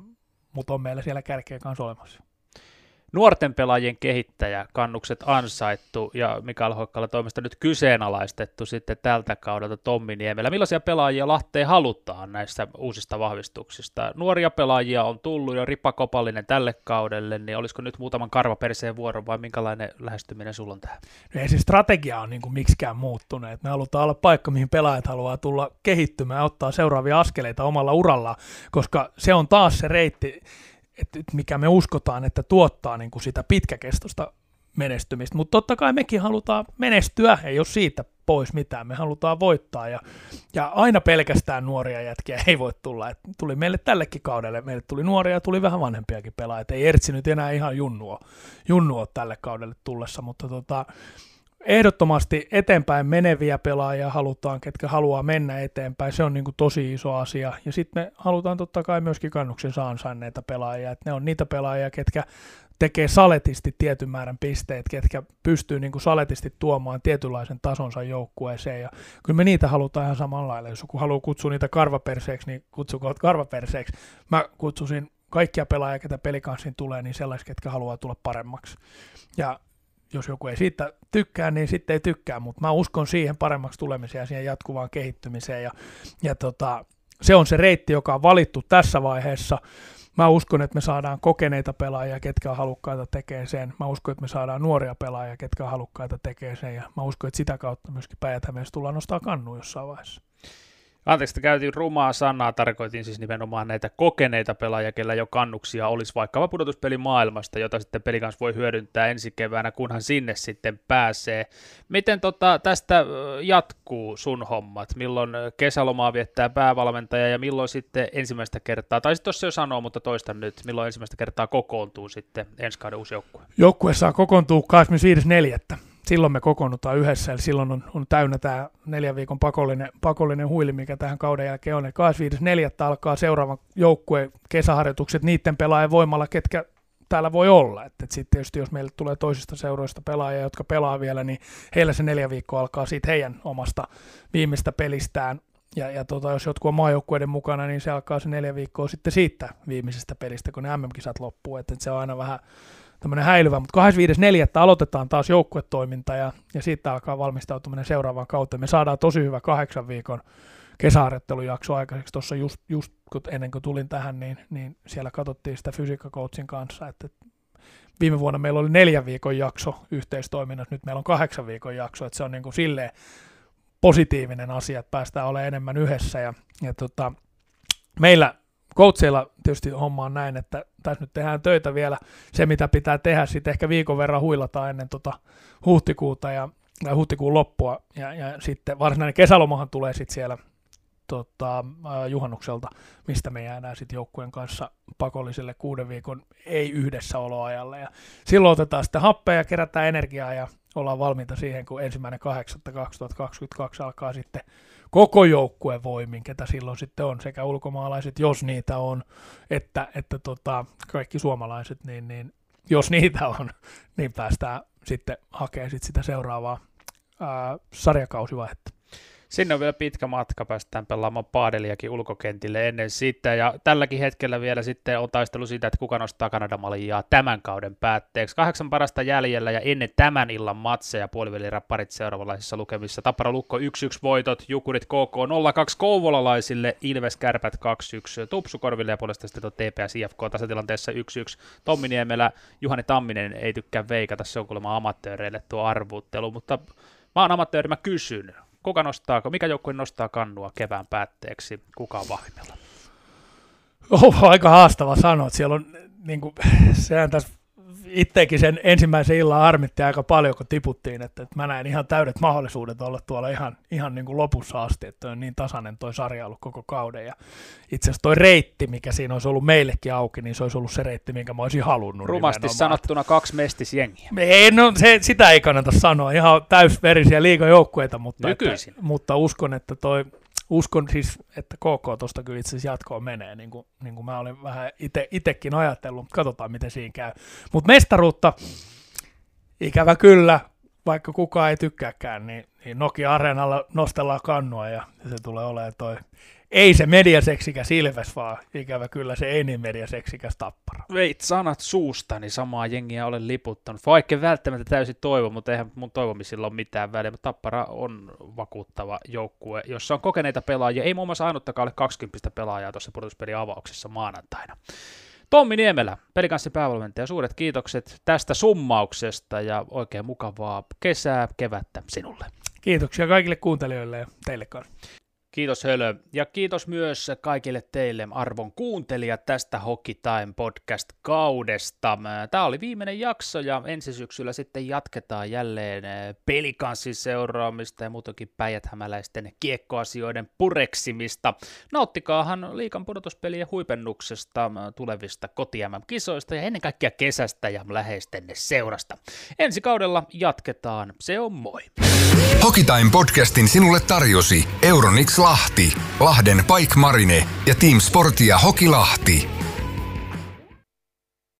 mutta on meillä siellä kärkeen kanssa olemassa nuorten pelaajien kehittäjä, kannukset ansaittu ja Mikael Hoikkala toimesta nyt kyseenalaistettu sitten tältä kaudelta Tommi Niemellä. Millaisia pelaajia Lahteen halutaan näistä uusista vahvistuksista? Nuoria pelaajia on tullut jo ripakopallinen tälle kaudelle, niin olisiko nyt muutaman karvaperseen vuoro vai minkälainen lähestyminen sulla on tähän? No ei se strategia on niin miksikään muuttunut. Me halutaan olla paikka, mihin pelaajat haluaa tulla kehittymään ja ottaa seuraavia askeleita omalla uralla, koska se on taas se reitti, että mikä me uskotaan, että tuottaa niin kuin sitä pitkäkestoista menestymistä. Mutta totta kai mekin halutaan menestyä, ei ole siitä pois mitään. Me halutaan voittaa ja, ja aina pelkästään nuoria jätkiä ei voi tulla. Et tuli meille tällekin kaudelle, meille tuli nuoria ja tuli vähän vanhempiakin pelaajia. Ei Ertsi nyt enää ihan junnua, junnua tälle kaudelle tullessa, mutta tota, ehdottomasti eteenpäin meneviä pelaajia halutaan, ketkä haluaa mennä eteenpäin. Se on niin kuin tosi iso asia. Ja sitten me halutaan totta kai myöskin kannuksensa ansainneita pelaajia. Et ne on niitä pelaajia, ketkä tekee saletisti tietyn määrän pisteet, ketkä pystyy niin kuin saletisti tuomaan tietynlaisen tasonsa joukkueeseen. Ja kyllä me niitä halutaan ihan samalla lailla. Jos joku haluaa kutsua niitä karvaperseeksi, niin kutsukoot karvaperseeksi. Mä kutsusin kaikkia pelaajia, ketä pelikanssin tulee, niin sellaisia, ketkä haluaa tulla paremmaksi. Ja jos joku ei siitä tykkää, niin sitten ei tykkää, mutta mä uskon siihen paremmaksi tulemiseen ja siihen jatkuvaan kehittymiseen ja, ja tota, se on se reitti, joka on valittu tässä vaiheessa. Mä uskon, että me saadaan kokeneita pelaajia, ketkä on halukkaita tekemään sen. Mä uskon, että me saadaan nuoria pelaajia, ketkä on halukkaita tekemään sen. Ja mä uskon, että sitä kautta myöskin päijät tullaan nostaa kannu jossain vaiheessa. Anteeksi, että käytiin rumaa sanaa, tarkoitin siis nimenomaan näitä kokeneita pelaajia, kellä jo kannuksia olisi vaikkapa pudotuspelimaailmasta, jota sitten pelikans voi hyödyntää ensi keväänä, kunhan sinne sitten pääsee. Miten tota, tästä jatkuu sun hommat? Milloin kesälomaa viettää päävalmentaja ja milloin sitten ensimmäistä kertaa, tai tuossa jo sanoo, mutta toistan nyt, milloin ensimmäistä kertaa kokoontuu sitten ensi kauden uusi joukkue? Joukkue saa kokoontua 25.4 silloin me kokoonnutaan yhdessä, eli silloin on, on täynnä tämä neljän viikon pakollinen, pakollinen huili, mikä tähän kauden jälkeen on. 25.4. alkaa seuraava joukkue kesäharjoitukset niiden pelaajien voimalla, ketkä täällä voi olla. Että et sitten tietysti jos meille tulee toisista seuroista pelaajia, jotka pelaa vielä, niin heillä se neljä viikkoa alkaa siitä heidän omasta viimeistä pelistään. ja, ja tota, jos jotkut on maajoukkueiden mukana, niin se alkaa se neljä viikkoa sitten siitä viimeisestä pelistä, kun ne MM-kisat loppuu, että et se on aina vähän tämmöinen häilyvä, mutta 25.4. aloitetaan taas joukkuetoiminta ja, ja siitä alkaa valmistautuminen seuraavaan kautta. Me saadaan tosi hyvä kahdeksan viikon kesäharjoittelujakso aikaiseksi tuossa just, just kun ennen kuin tulin tähän, niin, niin siellä katsottiin sitä fysiikkakoutsin kanssa, että viime vuonna meillä oli neljän viikon jakso yhteistoiminnassa, nyt meillä on kahdeksan viikon jakso, että se on niin kuin silleen positiivinen asia, että päästään olemaan enemmän yhdessä ja, ja tota, meillä coacheilla tietysti homma on näin, että tässä nyt tehdään töitä vielä se, mitä pitää tehdä, sitten ehkä viikon verran huilataan ennen tota huhtikuuta ja, ja huhtikuun loppua, ja, ja sitten varsinainen kesälomahan tulee sitten siellä tota, juhannukselta, mistä me jäädään sitten joukkueen kanssa pakolliselle kuuden viikon ei yhdessä oloajalle. Ja silloin otetaan sitten happea ja kerätään energiaa ja ollaan valmiita siihen, kun ensimmäinen 8.2022 alkaa sitten koko joukkueen voimin, ketä silloin sitten on, sekä ulkomaalaiset, jos niitä on, että, että tota, kaikki suomalaiset, niin, niin jos niitä on, niin päästään sitten hakemaan sit sitä seuraavaa ää, sarjakausivaihetta. Sinne on vielä pitkä matka, päästään pelaamaan paadeliakin ulkokentille ennen sitä, ja tälläkin hetkellä vielä sitten on taistelu siitä, että kuka nostaa Kanadamalijaa tämän kauden päätteeksi. Kahdeksan parasta jäljellä ja ennen tämän illan matseja puolivälirapparit seuraavanlaisissa lukemissa. Tappara Lukko 1-1 voitot, Jukurit KK 0-2 Kouvolalaisille, Ilves Kärpät 2-1 Tupsukorville ja puolesta sitten TPS IFK tasatilanteessa 1-1. Tommi Niemelä, Juhani Tamminen ei tykkää veikata, se on kuulemma amatööreille tuo arvuuttelu, mutta mä oon amatööri, mä kysyn, kuka nostaa, mikä joukkue nostaa kannua kevään päätteeksi, kuka on vahvimmilla? Oh, aika haastava sanoa, siellä on, niin kuin, sehän tässä itsekin sen ensimmäisen illan harmitti aika paljon, kun tiputtiin, että, että mä näen ihan täydet mahdollisuudet olla tuolla ihan, ihan niin kuin lopussa asti, että on niin tasainen toi sarja ollut koko kauden. Ja itse asiassa toi reitti, mikä siinä olisi ollut meillekin auki, niin se olisi ollut se reitti, minkä mä olisin halunnut. Rumasti nimenomaan. sanottuna kaksi mestisjengiä. Ei, no se, sitä ei kannata sanoa, ihan täysverisiä liigajoukkueita, mutta, että, mutta uskon, että toi uskon siis, että KK tuosta kyllä itse asiassa jatkoon menee, niin kuin, niin kuin mä olin vähän itsekin ajatellut. Katsotaan, miten siinä käy. Mutta mestaruutta, ikävä kyllä, vaikka kukaan ei tykkääkään, niin, niin Nokia-areenalla nostellaan kannua ja, ja se tulee olemaan toi ei se mediaseksikäs Ilves, vaan ikävä kyllä se ei niin mediaseksikäs tappara. Veit sanat suustani, samaa jengiä olen liputtanut. Vaikka välttämättä täysin toivo, mutta eihän mun toivomisilla ole mitään väliä. Mutta tappara on vakuuttava joukkue, jossa on kokeneita pelaajia. Ei muun muassa ainuttakaan ole 20 pelaajaa tuossa pudotuspelin avauksessa maanantaina. Tommi Niemelä, pelikanssi päävalmentaja, suuret kiitokset tästä summauksesta ja oikein mukavaa kesää, kevättä sinulle. Kiitoksia kaikille kuuntelijoille ja teille kanssa. Kiitos Hölö. Ja kiitos myös kaikille teille arvon kuuntelijat tästä Hockey Time podcast-kaudesta. Tämä oli viimeinen jakso ja ensi syksyllä sitten jatketaan jälleen pelikanssin seuraamista ja muutenkin päijäthämäläisten kiekkoasioiden pureksimista. Nauttikaahan liikan pudotuspelien huipennuksesta, tulevista koti kisoista ja ennen kaikkea kesästä ja läheistenne seurasta. Ensi kaudella jatketaan. Se on moi! Time podcastin sinulle tarjosi Euronix Lahti, Lahden Pike Marine ja Team Sportia Hoki Lahti.